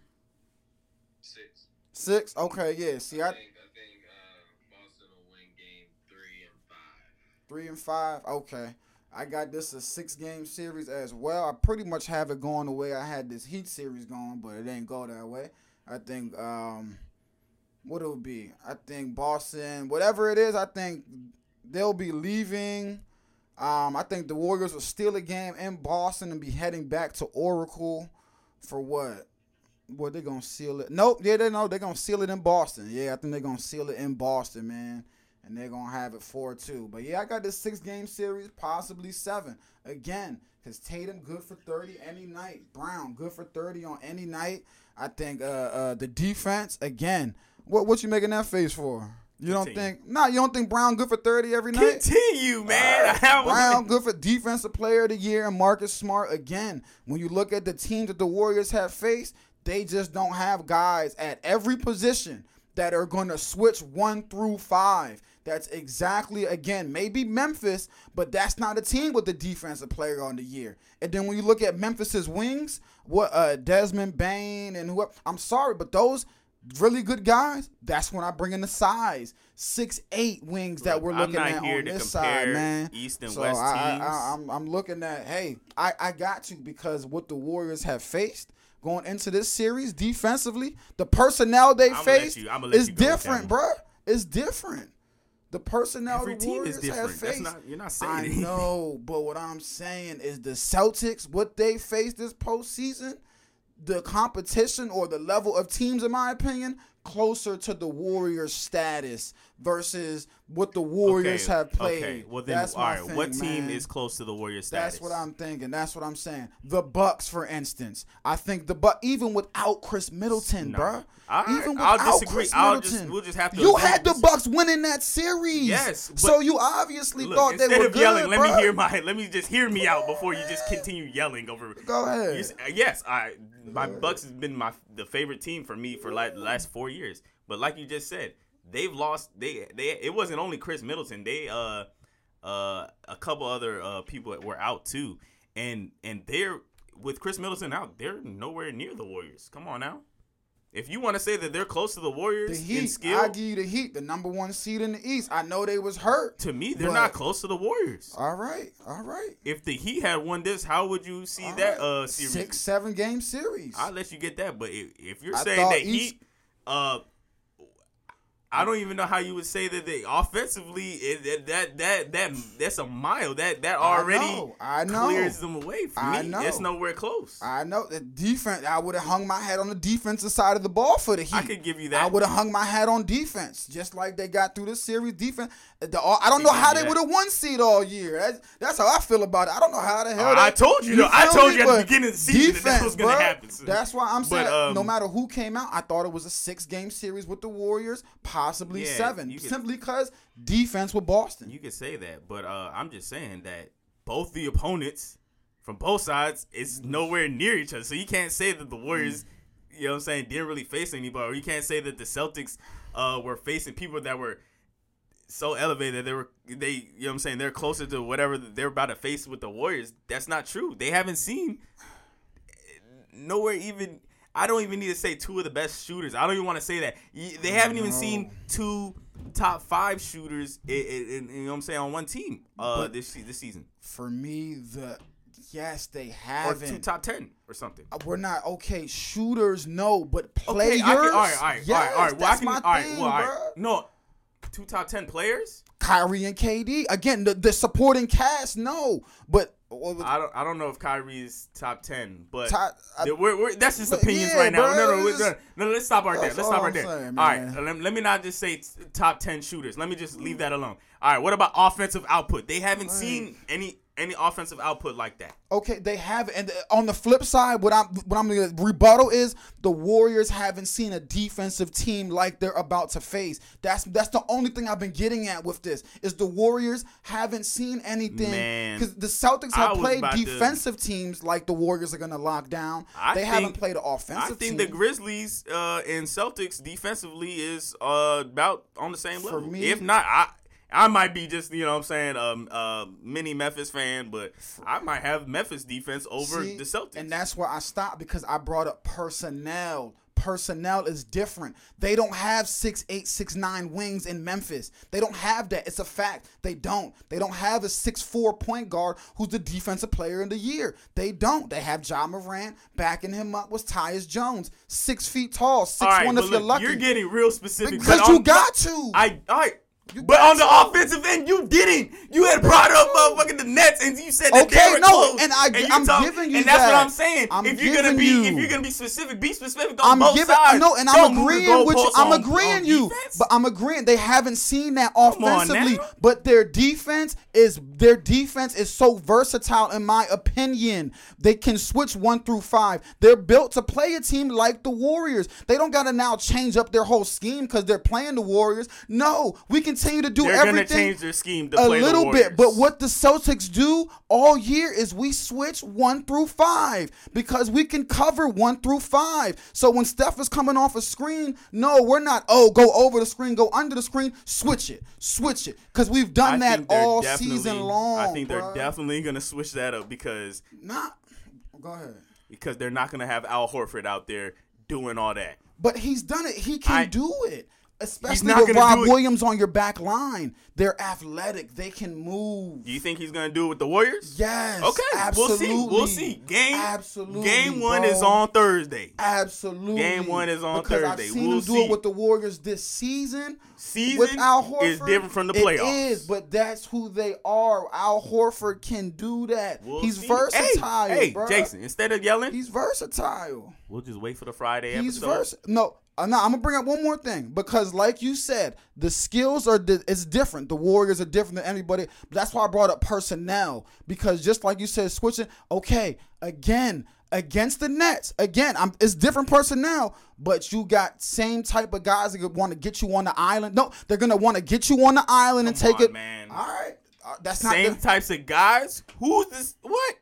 Six. Six? Okay, yeah. See, I I think I think uh, Boston will win game three and five. Three and five. Okay. I got this a six game series as well. I pretty much have it going the way I had this Heat series going, but it ain't go that way. I think um what it would be. I think Boston, whatever it is, I think they'll be leaving. Um, I think the Warriors will steal a game in Boston and be heading back to Oracle for what? What they gonna seal it? Nope. Yeah, they know they're gonna seal it in Boston. Yeah, I think they're gonna seal it in Boston, man and they're gonna have it four two. But yeah, I got this six game series, possibly seven. Again, because Tatum good for thirty any night. Brown good for thirty on any night. I think uh, uh the defense again. What what you making that face for? You don't Continue. think? Nah, you don't think Brown good for thirty every night? Continue, man. *laughs* I was- Brown *laughs* good for defensive player of the year and Marcus Smart again. When you look at the teams that the Warriors have faced, they just don't have guys at every position that are going to switch one through five. That's exactly again maybe Memphis, but that's not a team with the defensive player on the year. And then when you look at Memphis's wings, what uh Desmond Bane and whoever, I'm sorry, but those really good guys. That's when I bring in the size six eight wings that we're looking at here on to this side, man. East and so West I, I, teams. I, I'm I'm looking at hey, I I got to because what the Warriors have faced. Going into this series defensively, the personnel they I'ma faced is you go with that different, bruh. It's different. The personnel Every the team Warriors is different. have That's faced. not you're not saying I anything. know, *laughs* but what I'm saying is the Celtics, what they faced this postseason, the competition or the level of teams, in my opinion, closer to the Warriors' status versus what the Warriors Okay, have played. Okay, well then, That's all right. thing, what team man. is close to the Warriors status? That's what I'm thinking. That's what I'm saying. The Bucks, for instance, I think the Buck even without Khris Middleton, No. bruh. All right, even I'll disagree. Khris I'll Middleton, just- we'll just have to You had the Bucks winning that series. Yes, so you obviously Look, thought they were good. yelling, let me hear my. Let me just hear me out before you just continue yelling over. Go ahead. Uh, Yes, I my Bucks has been my the favorite team for me for like the last four years. But like you just said, they've lost. They they it wasn't only Khris Middleton. They uh uh a couple other uh people that were out too, and and they're with Khris Middleton out, they're nowhere near the Warriors. Come on now. If you want to say that they're close to the The Warriors in Heat, skill, I give you the Heat, the number one seed in the East. I know they was hurt. to me, they're not close to the Warriors. All right, all right. If the Heat had won this, how would you see all that right. uh series? six, seven game series. I'll let you get that, but if, if you're I saying that each- Heat, uh, I don't even know how you would say that they offensively it, that that that that's a mile that that I already know, I know. clears them away for I me. know. It's nowhere close. I, I know the defense. I would have hung my hat on the defensive side of the ball for the Heat. I could give you that. I would have hung my hat on defense, just like they got through the series. Defense. The, I don't know how they would have won seed all year. That's, that's how I feel about it. I don't know how the hell. Uh, they- I told you though. I told me? you at the But beginning of the season that that was gonna happen. So- That's why I'm But, saying um, no matter who came out, I thought it was a six game series with the Warriors, possibly Yeah, seven, could- simply because defense with Boston. You can say that, but uh, I'm just saying that both the opponents from both sides is nowhere near each other. So you can't say that the Warriors, you know what I'm saying, didn't really face anybody, or you can't say that the Celtics uh, were facing people that were so elevated they were they you know what I'm saying they're closer to whatever they're about to face with the Warriors. That's not true. They haven't seen nowhere even I don't even need to say two of the best shooters. I don't even want to say that. They haven't even seen two top five shooters in, in, in- you know what I'm saying on one team uh this this season. For me, the yes they haven't. Or two top 10 or something. Uh, We're not okay. Shooters, no, but Okay, players. I can, all right, all right, yes, all right, all right. Well, that's can, my all right, thing, well, all right. bruh. No, two top 10 players? Kyrie and KD again. The, the supporting cast, no, but well, I don't I don't know if Kyrie's top 10, but Top- I- we're, we're, that's just opinions yeah, right now. bro, no, no, no, just- no, no, let's stop right there. Let's stop right I'm there. saying, all right, let, let me not just say t- top 10 shooters. Let me just leave that alone. All right, what about offensive output? They haven't seen any any offensive output like that. Okay, they have, and on the flip side, what I'm what I'm gonna rebuttal is the Warriors haven't seen a defensive team like they're about to face. That's that's the only thing I've been getting at with this is the Warriors haven't seen anything because the Celtics have played about to- defensive teams like the Warriors are gonna lock down. I they think- haven't played an offensive I think team. the Grizzlies uh, and Celtics defensively is uh, about on the same For level. me- if not, I I might be just you know what I'm saying um uh mini Memphis fan, but I might have Memphis defense over See, the Celtics. And that's where I stopped because I brought up personnel. Personnel is different. They don't have six eight, six nine wings in Memphis. They don't have that. It's a fact. They don't. They don't have a six four point guard who's the defensive player in the year. They don't. They have Ja Morant backing him up with Tyus Jones, six feet tall, six right, one if you're lucky. you're getting real specific because you on- got to. I all right. You But on the offensive end, you didn't. You had brought up motherfucking the Nets, and you said that Okay, they were no, close. and I- you I'm talk- giving you that. and that's what. I'm saying. I'm if you're gonna be, you. if you're gonna be specific, be specific on I'm both giving sides. no, and I'm the agreeing with you. I'm on- agreeing on you, but I'm agreeing they haven't seen that offensively. But their defense is their defense is so versatile, in my opinion. They can switch one through five. They're built to play a team like the Warriors. They don't gotta now change up their whole scheme because they're playing the Warriors. No, we continue to do They're gonna everything change their scheme to a little bit. But what the Celtics do all year is we switch one through five because we can cover one through five. So when Steph is coming off a screen, no, we're not. Oh, go over the screen, go under the screen, switch it, switch it, because we've done I that all season long. I think they're definitely gonna switch that up because not. Go ahead. because they're not gonna have Al Horford out there doing all that. But he's done it. He can I- do it. Especially with Rob Williams on your back line. They're athletic. They can move. Do you think he's gonna do it with the Warriors? Yes. Okay, absolutely. we'll see. We'll see. Game Absolutely. Game one bro. is on Thursday. Absolutely. Game one is on because Thursday. I've seen We'll him do see. it with the Warriors this season. Season with Al Horford is different from the playoffs. It is, but that's who they are. Al Horford can do that. We'll He's see. versatile, Hey, hey. Jason, instead of yelling, He's versatile. we'll just wait for the Friday episode. He's episode. vers. No, uh, no. I'm gonna bring up one more thing because, like you said, the skills are di- it's different. The Warriors are different than anybody. But that's why I brought up personnel because just like you said, switching. Okay, again against the Nets. Again, I'm, it's different personnel, but you got same type of guys that want to get you on the island. No, they're gonna want to get you on the island and take on, it. man. All right, uh, that's not Same the, types of guys. Who's this? What?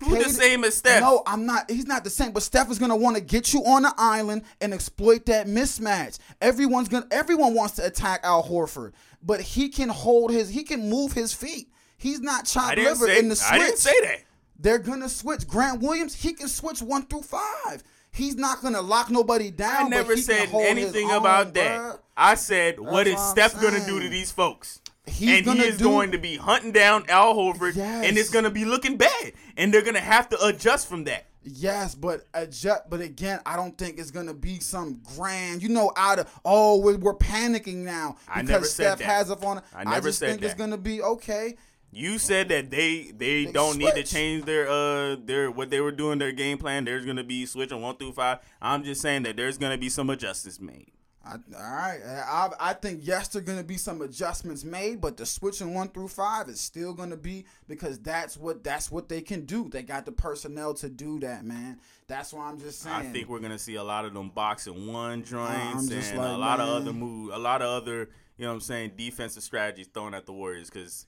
Who the same as Steph? No, I'm not. He's not the same. But Steph is gonna want to get you on the island and exploit that mismatch. Everyone's gonna. Everyone wants to attack Al Horford, but he can hold his. He can move his feet. He's not chopped liver say. in the switch. I didn't say that. They're gonna switch. Grant Williams, he can switch one through five. He's not gonna lock nobody down. I never said anything own, about that. bruh. I said, what is what I'm Steph gonna do to these folks? He's and he is do- going to be hunting down Al Horford, Yes. and it's gonna be looking bad, and they're gonna have to adjust from that. Yes, but adjust. But again, I don't think it's gonna be some grand. You know, out of oh, we're, we're panicking now I because never said Steph that. has us on. I never I just said think it's gonna be okay. You said that they they, They don't need to change their uh their what they were doing their game plan. There's gonna be switching one through five. I'm just saying that there's gonna be some adjustments made. I, all right, uh, I, I think yes, there's gonna be some adjustments made, but the switching one through five is still gonna be because that's what that's what they can do. They got the personnel to do that, man. That's why I'm just saying. I think we're gonna see a lot of them boxing one joints and like, a lot of other move, a lot of other you know what I'm saying defensive strategies thrown at the Warriors because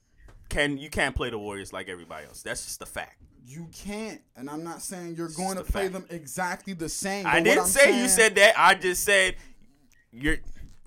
can you can't play the Warriors like everybody else. That's just a fact. you can't, and I'm not saying you're going to play fact. them exactly the same. I didn't say you said that. I just said you're.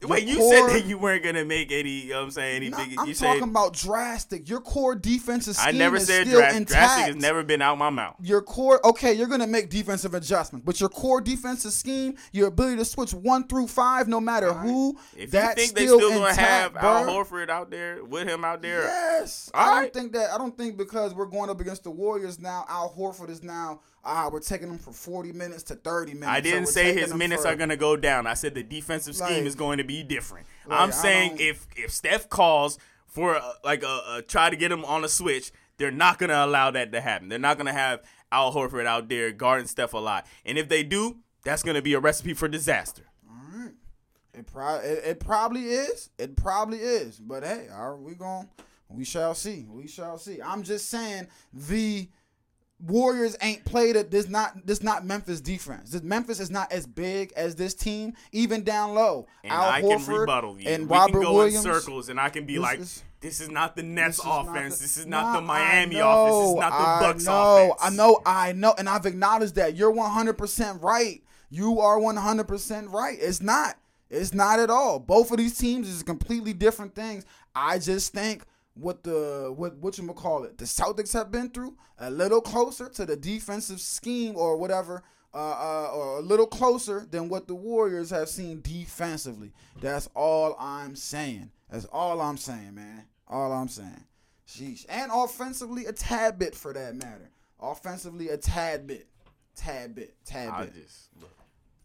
Wait, you core- said that you weren't gonna make any. You know what I'm saying any No, big. I'm You talking said about drastic. Your core defensive I never is said still drastic. intact. Drastic has never been out my mouth. your core okay you're gonna make defensive adjustments but your core defensive scheme your ability to switch one through five no matter who If that's you think they still, still gonna have Al. Horford out there with him out there, yes All i don't right. think that i don't think because we're going up against the warriors now al horford is now ah we're taking him for 40 minutes to 30 minutes I didn't we're say his minutes for- are gonna go down. I said the defensive scheme Like- is going to be different. like, I'm saying if if Steph calls for uh, like a, a try to get him on a switch, they're not gonna allow that to happen. They're not gonna have Al Horford out there guarding Steph a lot. And if they do, that's gonna be a recipe for disaster. all right it, pro- it, it probably is it probably is but hey are we going we shall see we shall see i'm just saying the Warriors ain't played it. This not this not Memphis defense. This Memphis is not as big as this team, even down low. And Al I can rebuttal you. and we Robert can go Williams. in circles, and I can be This like, is- "This is not the Nets This offense. the- this is not the Miami I offense. This is not the I Bucks know, offense." I know, I know, and I've acknowledged that. You're 100% right. You are 100% right. It's not. It's not at all. Both of these teams is completely different things. I just think what the what what you gonna call it, the Celtics have been through a little closer to the defensive scheme or whatever. Uh, uh, or a little closer than what the Warriors have seen defensively. That's all I'm saying. That's all I'm saying, man. All I'm saying. Sheesh. And offensively, a tad bit for that matter. Offensively, a tad bit. Tad bit. Tad bit. I just look,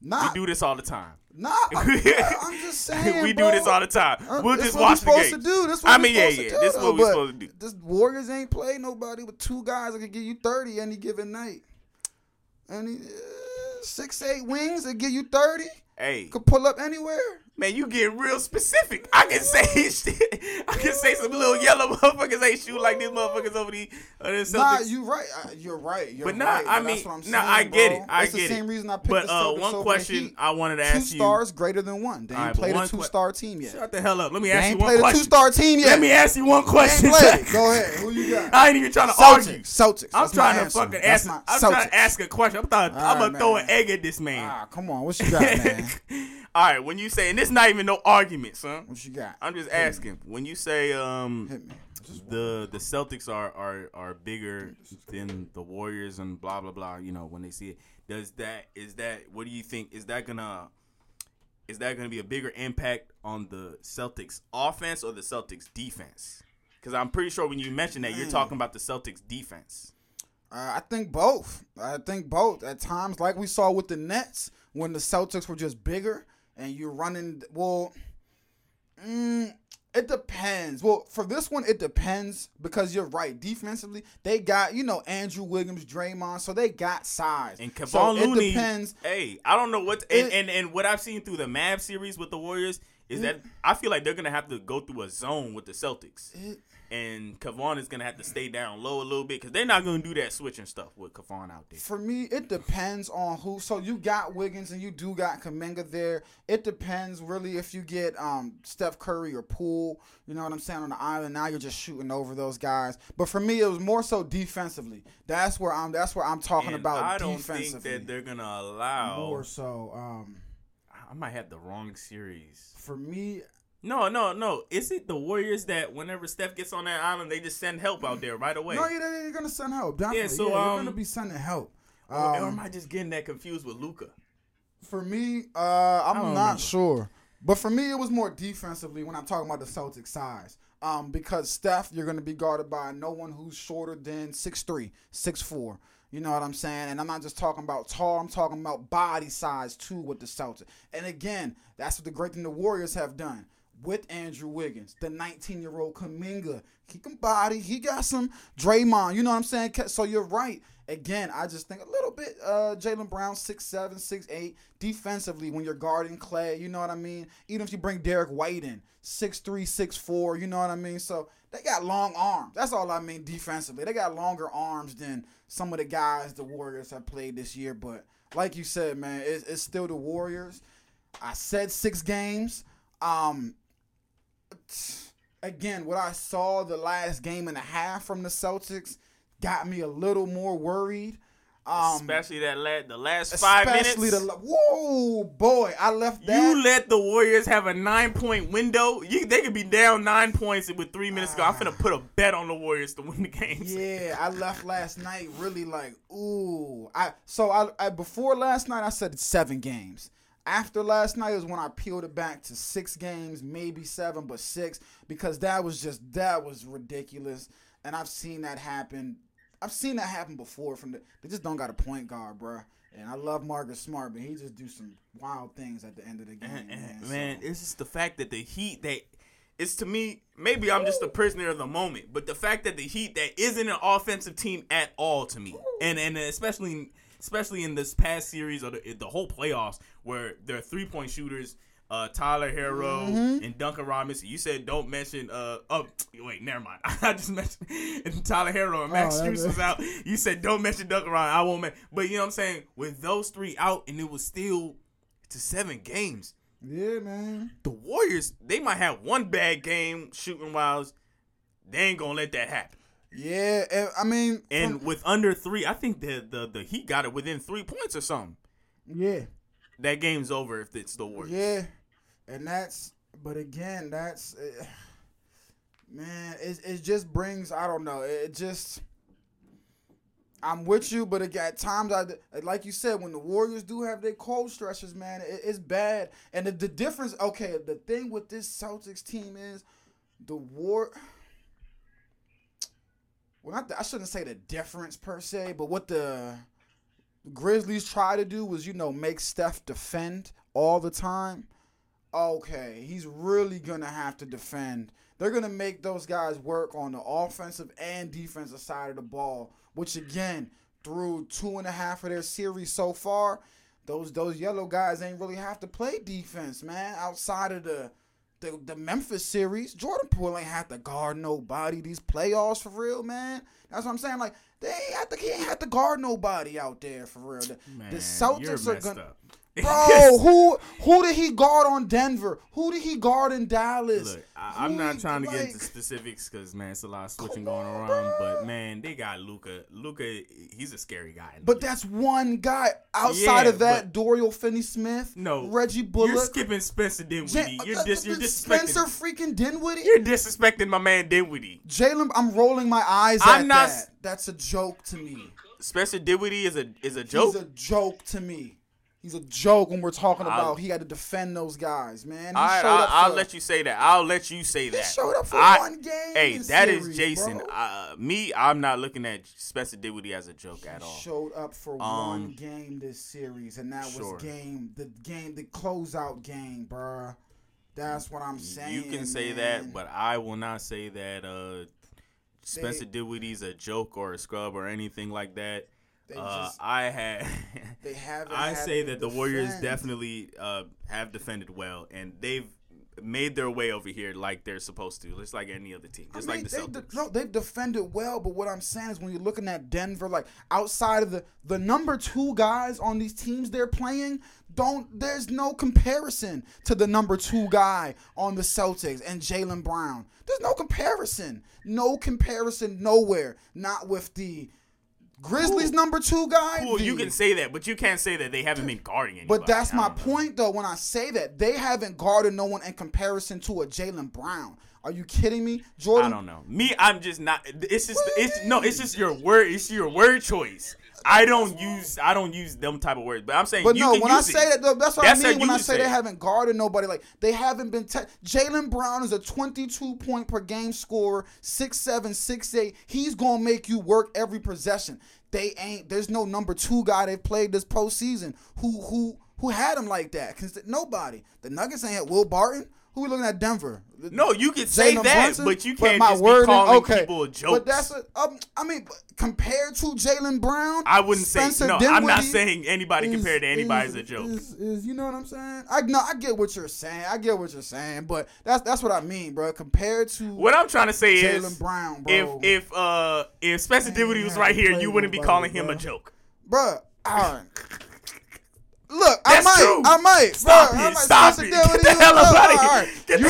Nah, we do this all the time. nah. *laughs* I'm, I'm just *laughs* saying. we bro. do this all the time. Uh, We'll this just watch the supposed to do. This I mean, yeah, yeah. do, This is what we but supposed to do. This Warriors ain't played nobody with two guys that can give you thirty any given night. He, uh, six eight wings that give you thirty. Hey, Could pull up anywhere. Man, you get real specific. I can say *laughs* shit. I can say some little yellow *laughs* motherfuckers ain't shoot like these motherfuckers over the uh, the Celtics. Nah, you right. Uh, You're right. You're But nah, right. I mean, I'm nah, I get bro. it. I That's get the it. same reason I picked But the uh, Celtics one over question. I wanted to Two ask you. stars greater than one. They ain't right, played a two star team yet. Shut the hell up. Let me They ask you one ain't one played a two question. star team yet. Let me ask you one question. *laughs* Go ahead. Who you got? I ain't even trying to argue. Celtics. Celtics. I'm That's trying to fucking ask. I'm trying to ask a question. I'm, thought, All I'm right, gonna throw an egg at this man. Ah, come on. What you got, man? All right, when you say, and this not even no argument, son. What you got? I'm just asking. When you say um Hit me. The the Celtics are are are bigger than the Warriors and blah blah blah, you know, when they see it, does that is that what do you think is that gonna is that going to be a bigger impact on the Celtics offense or the Celtics defense? Because I'm pretty sure when you mentioned that, you're talking about the Celtics defense. Uh, I think both. I think both. At times, like we saw with the Nets, when the Celtics were just bigger and you're running. Well, mm, it depends. Well, for this one, it depends because you're right. Defensively, they got you know Andrew Wiggins, Draymond, so they got size. And so Kevon it Looney, depends. hey, I don't know what, and, It- and and what I've seen through the Mavs series with the Warriors is that I feel like they're gonna have to go through a zone with the Celtics, It- and Kevon is gonna have to stay down low a little bit because they're not gonna do that switching stuff with Kevon out there. For me, it depends on who. So you got Wiggins and you do got Kuminga there. It depends really if you get um Steph Curry or Poole. You know what I'm saying on the island. Now you're just shooting over those guys. But for me, it was more so defensively. That's where I'm. That's where I'm talking And about I don't defensively. think that they're gonna allow. more so. Um, I might have the wrong series. for me, No, no, no. Is it the Warriors that whenever Steph gets on that island, they just send help out there right away? no, yeah, they- they're gonna send help. Definitely. Yeah, so, they're um, gonna be sending help. or, or Um, am I just getting that confused with Luka? For me, uh, I'm not know. sure. But for me, it was more defensively when I'm talking about the Celtics size. Um, because Steph, you're going to be guarded by no one who's shorter than 6'3", 6'4". You know what I'm saying? And I'm not just talking about tall. I'm talking about body size too with the Celtics. And again, that's what the great thing the Warriors have done with Andrew Wiggins, the 19 year old Kuminga. He can body. He got some Draymond. You know what I'm saying? So you're right. Again, I just think a little bit. Uh, Jaylen Brown, six seven, six eight. Defensively, when you're guarding Klay, you know what I mean. Even if you bring Derrick White in, six three, six four. You know what I mean. So they got long arms. That's all I mean defensively. They got longer arms than some of the guys the Warriors have played this year. But like you said, man, it's, it's still the Warriors. I said six games. Um, again, what I saw the last game and a half from the Celtics got me a little more worried. Um, especially that la- the last five especially minutes. the whoa boy, I left that. you let the Warriors have a nine point window. You, they could be down nine points with three minutes to go. I'm gonna put a bet on the Warriors to win the game. *laughs* Yeah, I left last night really like ooh. I so I, I before last night I said seven games. After last night is when I peeled it back to six games, maybe seven, but six because that was just that was ridiculous, and I've seen that happen. I've seen that happen before. From the they just don't got a point guard, bruh. And I love Marcus Smart, but he just do some wild things at the end of the game, And- and, man. man, So- it's just the fact that the Heat that it's to me maybe I'm just a prisoner of the moment, but the fact that the Heat that isn't an offensive team at all to me, and and especially especially in this past series or the, the whole playoffs where there are three point shooters. Uh, Tyler Herro Mm-hmm. and Duncan Robinson. You said don't mention. Uh, oh wait, never mind. *laughs* I just mentioned *laughs* Tyler Herro and Max Oh, Strus was out. You said don't mention Duncan Robinson. I won't mention. But you know what I'm saying. With those three out, and it was still to seven games yeah, man. the Warriors, they might have one bad game shooting wise. They ain't gonna let that happen. Yeah, eh, I mean, And from- with under three, I think the the the Heat got it within three points or something. yeah. That game's over if it's the Warriors. Yeah, and that's but again, that's uh, man. It it just brings I don't know. It, just I'm with you, but at times I like you said when the Warriors do have their cold stretches, man, it, it's bad. And the, the difference, okay, the thing with this Celtics team is the war. Well, not the, I shouldn't say the difference per se, but what the Grizzlies try to do was, you know, make Steph defend all the time. Okay, he's really gonna have to defend. They're gonna make those guys work on the offensive and defensive side of the ball, which again, through two and a half of their series so far, those those yellow guys ain't really have to play defense, man. Outside of the the, the Memphis series, Jordan Poole ain't have to guard nobody these playoffs for real, man. That's what I'm saying. Like they ain't have to, he ain't have to guard nobody out there for real. The, Man, the Celtics are gonna. up. Bro, *laughs* who who did he guard on Denver? Who did he guard in Dallas? Look, I, I'm Who not trying to get into specifics because man, it's a lot of switching going on, around. bro. But man, they got Luka. Luka, he's a scary guy. But that's one guy outside Yeah, of that. Dorian Finney-Smith, no Reggie Bullock. You're skipping Spencer Dinwiddie. You're uh, dis- you're uh, disrespecting. Spencer freaking Dinwiddie. You're disrespecting my man Dinwiddie. Jalen, I'm rolling my eyes I'm at not- that. That's a joke to me. Spencer Dinwiddie is a is a joke. He's a joke to me. He's a joke when we're talking I'll- about he had to defend those guys, man. He All right, I'll, up I'll let you say that. I'll let you say He that. showed up for I- one game. Hey, that is series, Jason. Uh, me, I'm not looking at Spencer Dinwiddie as a joke at all. showed up for Um, one game this series, and that sure. was game the game the closeout game, bruh. That's what I'm saying. You can say man. that, but I will not say that uh, Spencer Dinwiddie's a joke or a scrub or anything like that. They Uh, just- I had. *laughs* they haven't. I say that the Warriors definitely uh, have defended well, and they've made their way over here like they're supposed to, just like any other team, just I mean, like the they Celtics. de- no, they've defended well, but what I'm saying is when you're looking at Denver, like outside of the the number two guys on these teams they're playing, don't there's no comparison to the number two guy on the Celtics and Jaylen Brown. There's no comparison, no comparison nowhere. Not with the Grizzlies number two guy. Cool, you can say that, but you can't say that they haven't been guarding anybody. But that's my point, though. When I say that, they haven't guarded no one in comparison to a Jaylen Brown. Are you kidding me, Jordan? I don't know. Me, I'm just not. It's just. It's no. It's just your word. It's your word choice. I don't use. I don't use them type of words. But I'm saying. But no, when I say it. that, though, that's what That's I mean. When I say say they haven't guarded nobody, like they haven't been. Te- Jaylen Brown is a 22 point per game scorer, six seven, six eight. He's gonna make you work every possession. They ain't. There's no number two guy they've played this postseason who who who had him like that. Cause nobody. The Nuggets ain't had Will Barton. Who we looking at Denver? No, you can say Jalen that, Brunson? but you can't my just wording- be calling okay. people a joke. But that's a, um, I mean, compared to Jaylen Brown, I wouldn't Spencer say no. I'm not saying anybody is- compared to anybody is, is a joke. Is, is- you know what I'm saying? I no, I get what you're saying. I get what you're saying, but that's that's what I mean, bro. Compared to what I'm trying to say is, Jaylen Brown, if bro, if uh if Spencer Dinwiddie was right here, you wouldn't be calling him bro. a joke. bro, all right. Look, I might, true. I might, Stop bro, it, I might stop it. *laughs* Dinwiddie Get the is- hell up look, outta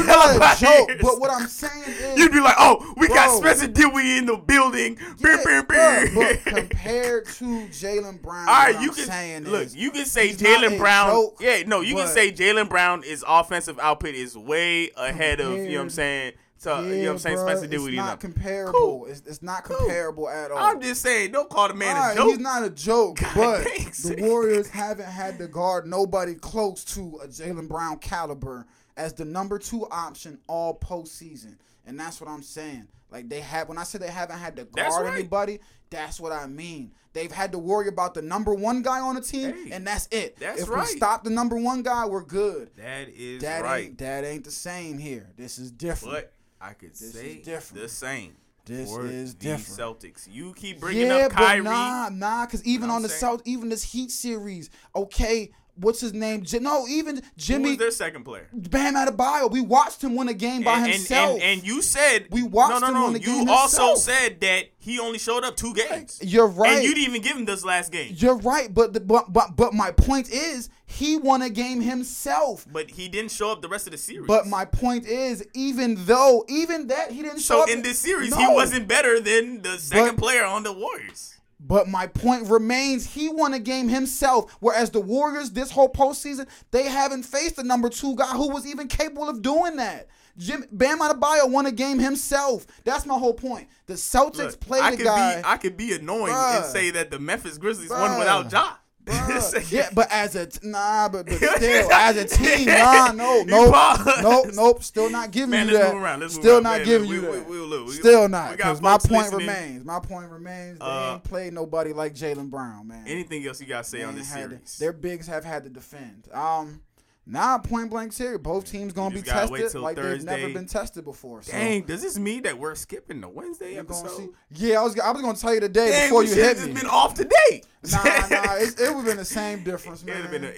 hell not up a outta joke, but what I'm saying is, You'd be like, oh, we got Spencer Dinwiddie in the building. Yeah, beer, beer. but *laughs* compared to Jaylen Brown, All right, you I'm can saying look. is, You can say Jaylen Brown. joke, yeah, no, you can say Jaylen Brown is offensive output is way ahead of you know what I'm Compared- saying. So you know what I'm saying. Spencer it's not no. comparable. Cool. It's, it's not Cool. comparable at all. I'm just saying, don't call the man All a right, joke. He's not a joke, God but the. *laughs* Warriors haven't had to guard nobody close to a Jaylen Brown caliber as the number two option all postseason, and that's what I'm saying. Like they have, when I say they haven't had to That's guard right. anybody, that's what I mean. They've had to worry about the number one guy on the team, Hey, and that's it. that's if right. we stop the number one guy, we're good. that is That right. ain't that ain't the same here. This is different. But I could This say is different. the same. This is the different. Celtics. You keep bringing yeah, up Kyrie. but nah, nah, because even on the saying? South, even this Heat series, okay, what's his name? J- no, even Who Jimmy was their second player? Bam Adebayo. We watched him win a game by and, and- himself. And, and you said We watched no, no, him no. win the you game also himself. said that he only showed up two games. You're right. And you didn't even give him this last game. You're right, but the, but but but my point is he won a game himself. But he didn't show up the rest of the series. But my point is, even though even that he didn't show so up in this series, he wasn't better than the second But- player on the Warriors. But my point remains, he won a game himself. Whereas the Warriors, this whole postseason, they haven't faced a number two guy who was even capable of doing that. Jim Bam Adebayo won a game himself. That's my whole point. The Celtics Look, played I a could guy. be I could be annoying Bruh. and say that the Memphis Grizzlies Bruh. won without Ja. *laughs* Yeah, but as a t- nah, but, but *laughs* still as a team, nah, *laughs* no, no, paused. nope, nope, still not giving Man, you that. move around. Let's move still not Man, giving we- you we- that. we- we- still not, because my point listening. remains. My point remains. They Uh, ain't played nobody like Jaylen Brown, man. Anything else you got to say on this had to- series? their bigs have had to defend. Um, now point blank series, both teams gonna be gotta tested like they've never been tested before. So Dang, does this mean that we're skipping the Wednesday we're episode? Yeah, I was I was gonna tell you today Dang, before you hit me. just been off today. Nah, nah, it, it would have been the same difference, It'd man. have been a, it,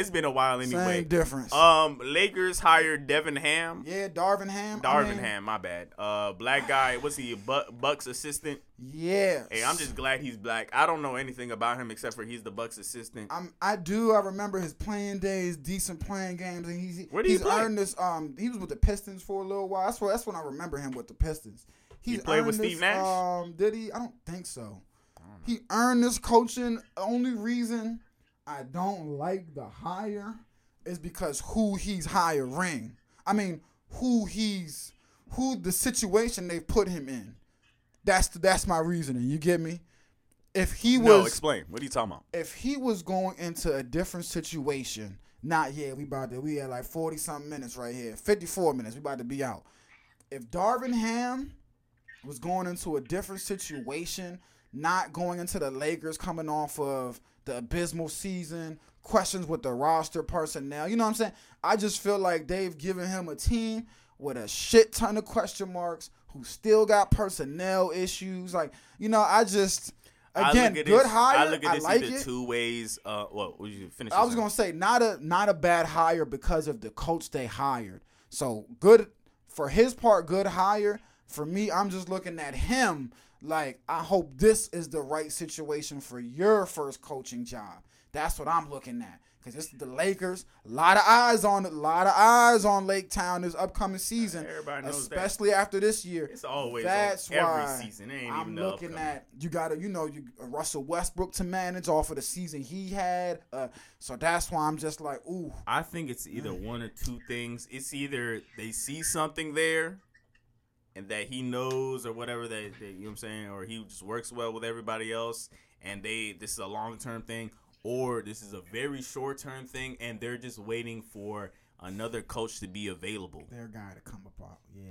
it's been a while anyway. Same difference. Um, Lakers hired Devin Ham. yeah, Darvin Ham. I Darvin mean, Ham, my bad. Uh, black guy. What's he? Bu- Bucks assistant. Yeah. Hey, I'm just glad he's black. I don't know anything about him except for he's the Bucks assistant. I'm, I do. I remember his playing days, decent playing games, and he's Where did he he's play? earned this. Um, he was with the Pistons for a little while. That's what that's when I remember him with the Pistons. He's played with earned Steve this, Nash? Um, did he? I don't think so. He earned this coaching. Only reason I don't like the hire is because who he's hiring. I mean, who he's who the situation they put him in. That's that's my reasoning. You get me? if he no, was explain. What are you talking about? if he was going into a different situation, not yeah, we about to we had like forty something minutes right here, fifty four minutes, we about to be out. If Darvin Ham was going into a different situation, not going into the Lakers coming off of the abysmal season, questions with the roster personnel, you know what I'm saying? I just feel like they've given him a team with a shit ton of question marks, who still got personnel issues. Like, you know, I just again, good this, hire. I look at this like either it. two ways. Uh, what? Would you finish? I was gonna say not a not a bad hire because of the coach they hired. So good for his part, good hire. For me, I'm just looking at him like I hope this is the right situation for your first coaching job. That's what I'm looking at. Cause it's the Lakers. A lot of eyes on it. A lot of eyes on Lake Town this upcoming season. Everybody knows that. especially after this year. It's always That's every why season. I'm looking at you got to you know you Russell Westbrook to manage off of the season he had. Uh, so that's why I'm just like, ooh, I think it's either one or two things. It's either they see something there and that he knows or whatever that, that you know what I'm saying, or he just works well with everybody else and they this is a long term thing, or this is a very short term thing and they're just waiting for another coach to be available. their guy to come about. Yeah.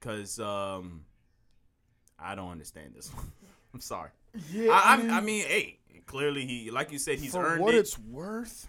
Cause um I don't understand this one. *laughs* I'm sorry. Yeah, I, I, I mean, hey, clearly he, like you said, he's for earned what it, it's worth,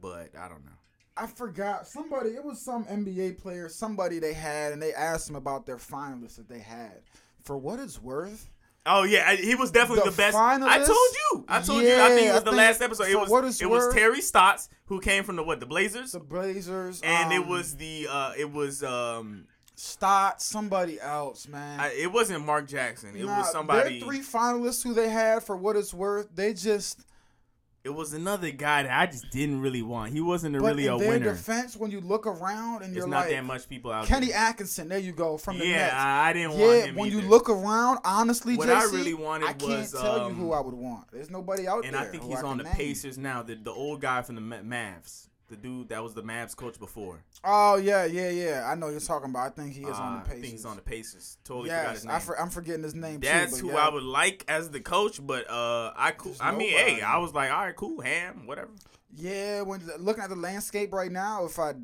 but I don't know. I forgot somebody. It was some NBA player, somebody they had, and they asked him about their finalists that they had. For what it's worth, Oh yeah, he was definitely the, The best. I told you. I told you. I think it was the last episode. It was it was Terry Stotts who came from the what the Blazers, the Blazers, and it um, was the uh it was um Stott, somebody else, man. I, it wasn't Mark Jackson. It Nah, was somebody. Their three finalists who they had for what it's worth, they just. It was another guy that I just didn't really want. He wasn't a But really in a their winner. defense, when you look around and you're it's not like that much people out there. Kenny there. Atkinson, there you go from the Yeah, Nets. I, I didn't want Yeah, him. when you look around, honestly, What JC, I really wanted I can't was, tell you um, who I would want. There's nobody out and there. And I think he's I on the name. Pacers now. The the old guy from the Mavs, the dude that was the Mavs coach before. Oh yeah, yeah, yeah. I know you're talking about. I think he is on Uh, the Pacers. I think he's on the Pacers. Totally forgot his name. I for, I'm forgetting his name That's too. who yeah. I would like as the coach, but uh, I cool. There's I mean, nobody. hey, I was like, all right, cool, ham, whatever. Yeah, when looking at the landscape right now, if I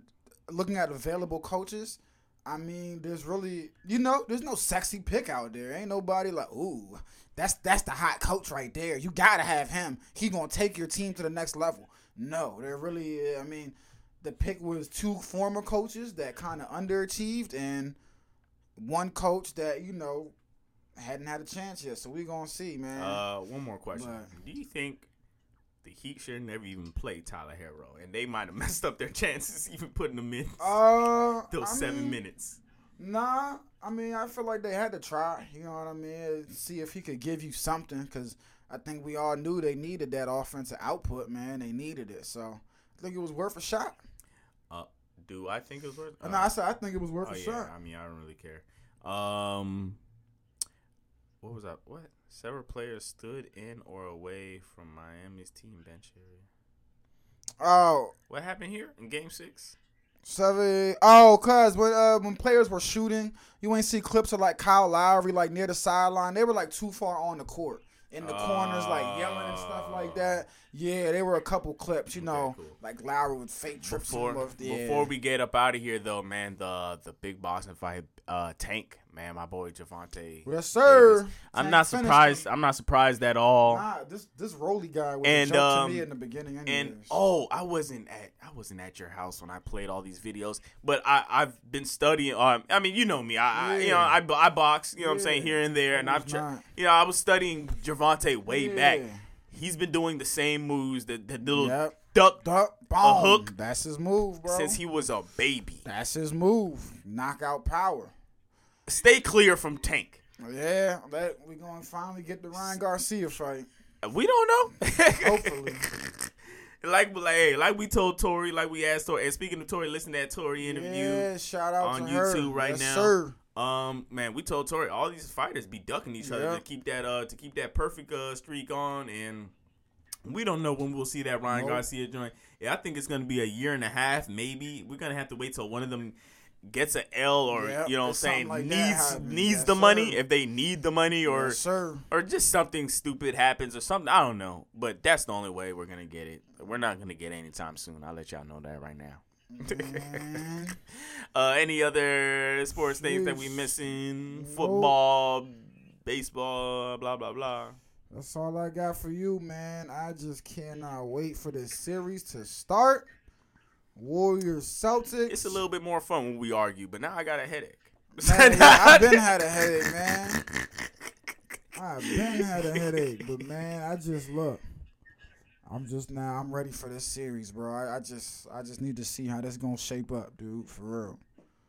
looking at available coaches, I mean, there's really you know, there's no sexy pick out there. Ain't nobody like, ooh, that's that's the hot coach right there. You gotta have him. He gonna take your team to the next level. No, there really. I mean, the pick was two former coaches that kind of underachieved and one coach that you know hadn't had a chance yet. So we gonna see, man. Uh, one more question: But- Do you think the Heat should never even play Tyler Herro, and they might have *laughs* messed up their chances *laughs* even putting them in uh, *laughs* those I seven mean, minutes? Nah, I mean, I feel like they had to try. You know what I mean? See if he could give you something, because I think we all knew they needed that offensive output. Man, they needed it. So I think it was worth a shot. Uh, do I think it was worth? Uh, no, I said I think it was worth Oh a yeah, shot. I mean, I don't really care. Um, what was that? What? Several players stood in or away from Miami's team bench area. Oh, What happened here in Game Six? seven. Oh, cause when uh, when players were shooting, you ain't see clips of like Kyle Lowry like near the sideline. They were like too far on the court. In the corners, like yelling and stuff like oh. that. Yeah, there were a couple clips, you Okay, know, cool. like Lowry would fake trips Before him off. Yeah. before we get up out of here though, man, the the big Boston fight, uh, Tank, man, my boy Gervonta. Yes, sir. Davis. I'm Tank not surprised. I'm not surprised at all. Nah, this this Rolly guy was And, a um, to me in the beginning. Anyways. And oh, I wasn't at I wasn't at your house when I played all these videos, but I I've been studying. Um, I mean, you know me. I, I you know I, I box. You know what I'm saying here and there, and I've he's tr- not. you know I was studying Gervonta way back. He's been doing the same moves, the, the little Yep. duck Duck, boom. hook. That's his move, bro. since he was a baby. That's his move. Knockout power. Stay clear from Tank. Yeah, that we gonna finally get the Ryan Garcia fight. We don't know. Hopefully. *laughs* like, like, hey, like we told Tori, like we asked Tori. And speaking of Tori, listen to that Tori interview. Yeah, shout out on to her. YouTube right Yes, now. Sir. Um, man, we told Tori all these fighters be ducking each other Yeah. to keep that uh to keep that perfect uh streak on, and we don't know when we'll see that Ryan Nope. Garcia joint. Yeah, I think it's gonna be a year and a half, maybe. We're gonna have to wait till one of them. Gets an L or Yep, you know what I'm saying like needs needs yes, the money if they need the money or yes, sir. or just something stupid happens or something I don't know. But that's the only way we're gonna get it. We're not gonna get it anytime soon. I'll let y'all know that right now. *laughs* Uh any other sports things that we missing? Football baseball blah blah blah. That's all I got for you, man. I just cannot wait for this series to start. Warriors Celtics. it's a little bit more fun when we argue but now I got a headache Man, yeah, *laughs* I've been had a headache, man. I've been had a headache, but man, I just look. I'm just now. I'm ready for this series, bro. I, I just, I just need to see how this gonna shape up, dude. For real.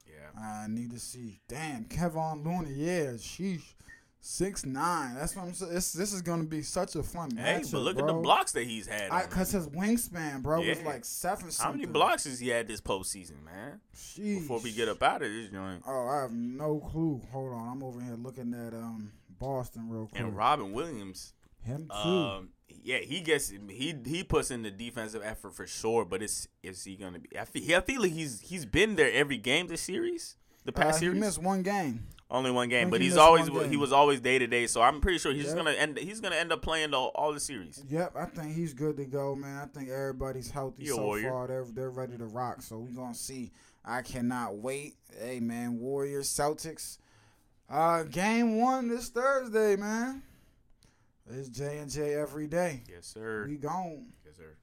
yeah I need to see. Damn, Kevon Looney. Yeah, sheesh. Six nine. That's what I'm saying. This, this is gonna be such a fun hey matchup, but look bro. at the blocks that he's had Cause his wingspan, bro, was like seven. How many blocks has he had this postseason, man? Sheesh. Before we get up out of this joint. Oh, I have no clue. Hold on, I'm over here looking at um Boston real quick. And Robin Williams, Him too. um, yeah, he gets he he puts in the defensive effort for sure. But it's is he gonna be? I feel I feel like he's he's been there every game this series. The Uh, past he missed one game. Only one game, but he's always he was always day to day. So I'm pretty sure he's Yep. gonna end he's gonna end up playing the, all the series. Yep, I think he's good to go, man. I think everybody's healthy so warrior. far. They're they're ready to rock. So we're gonna see. I cannot wait. Hey man, Warriors Celtics. Uh, game one this Thursday, man. It's J and J every day. Yes, sir. We gone. Yes, sir.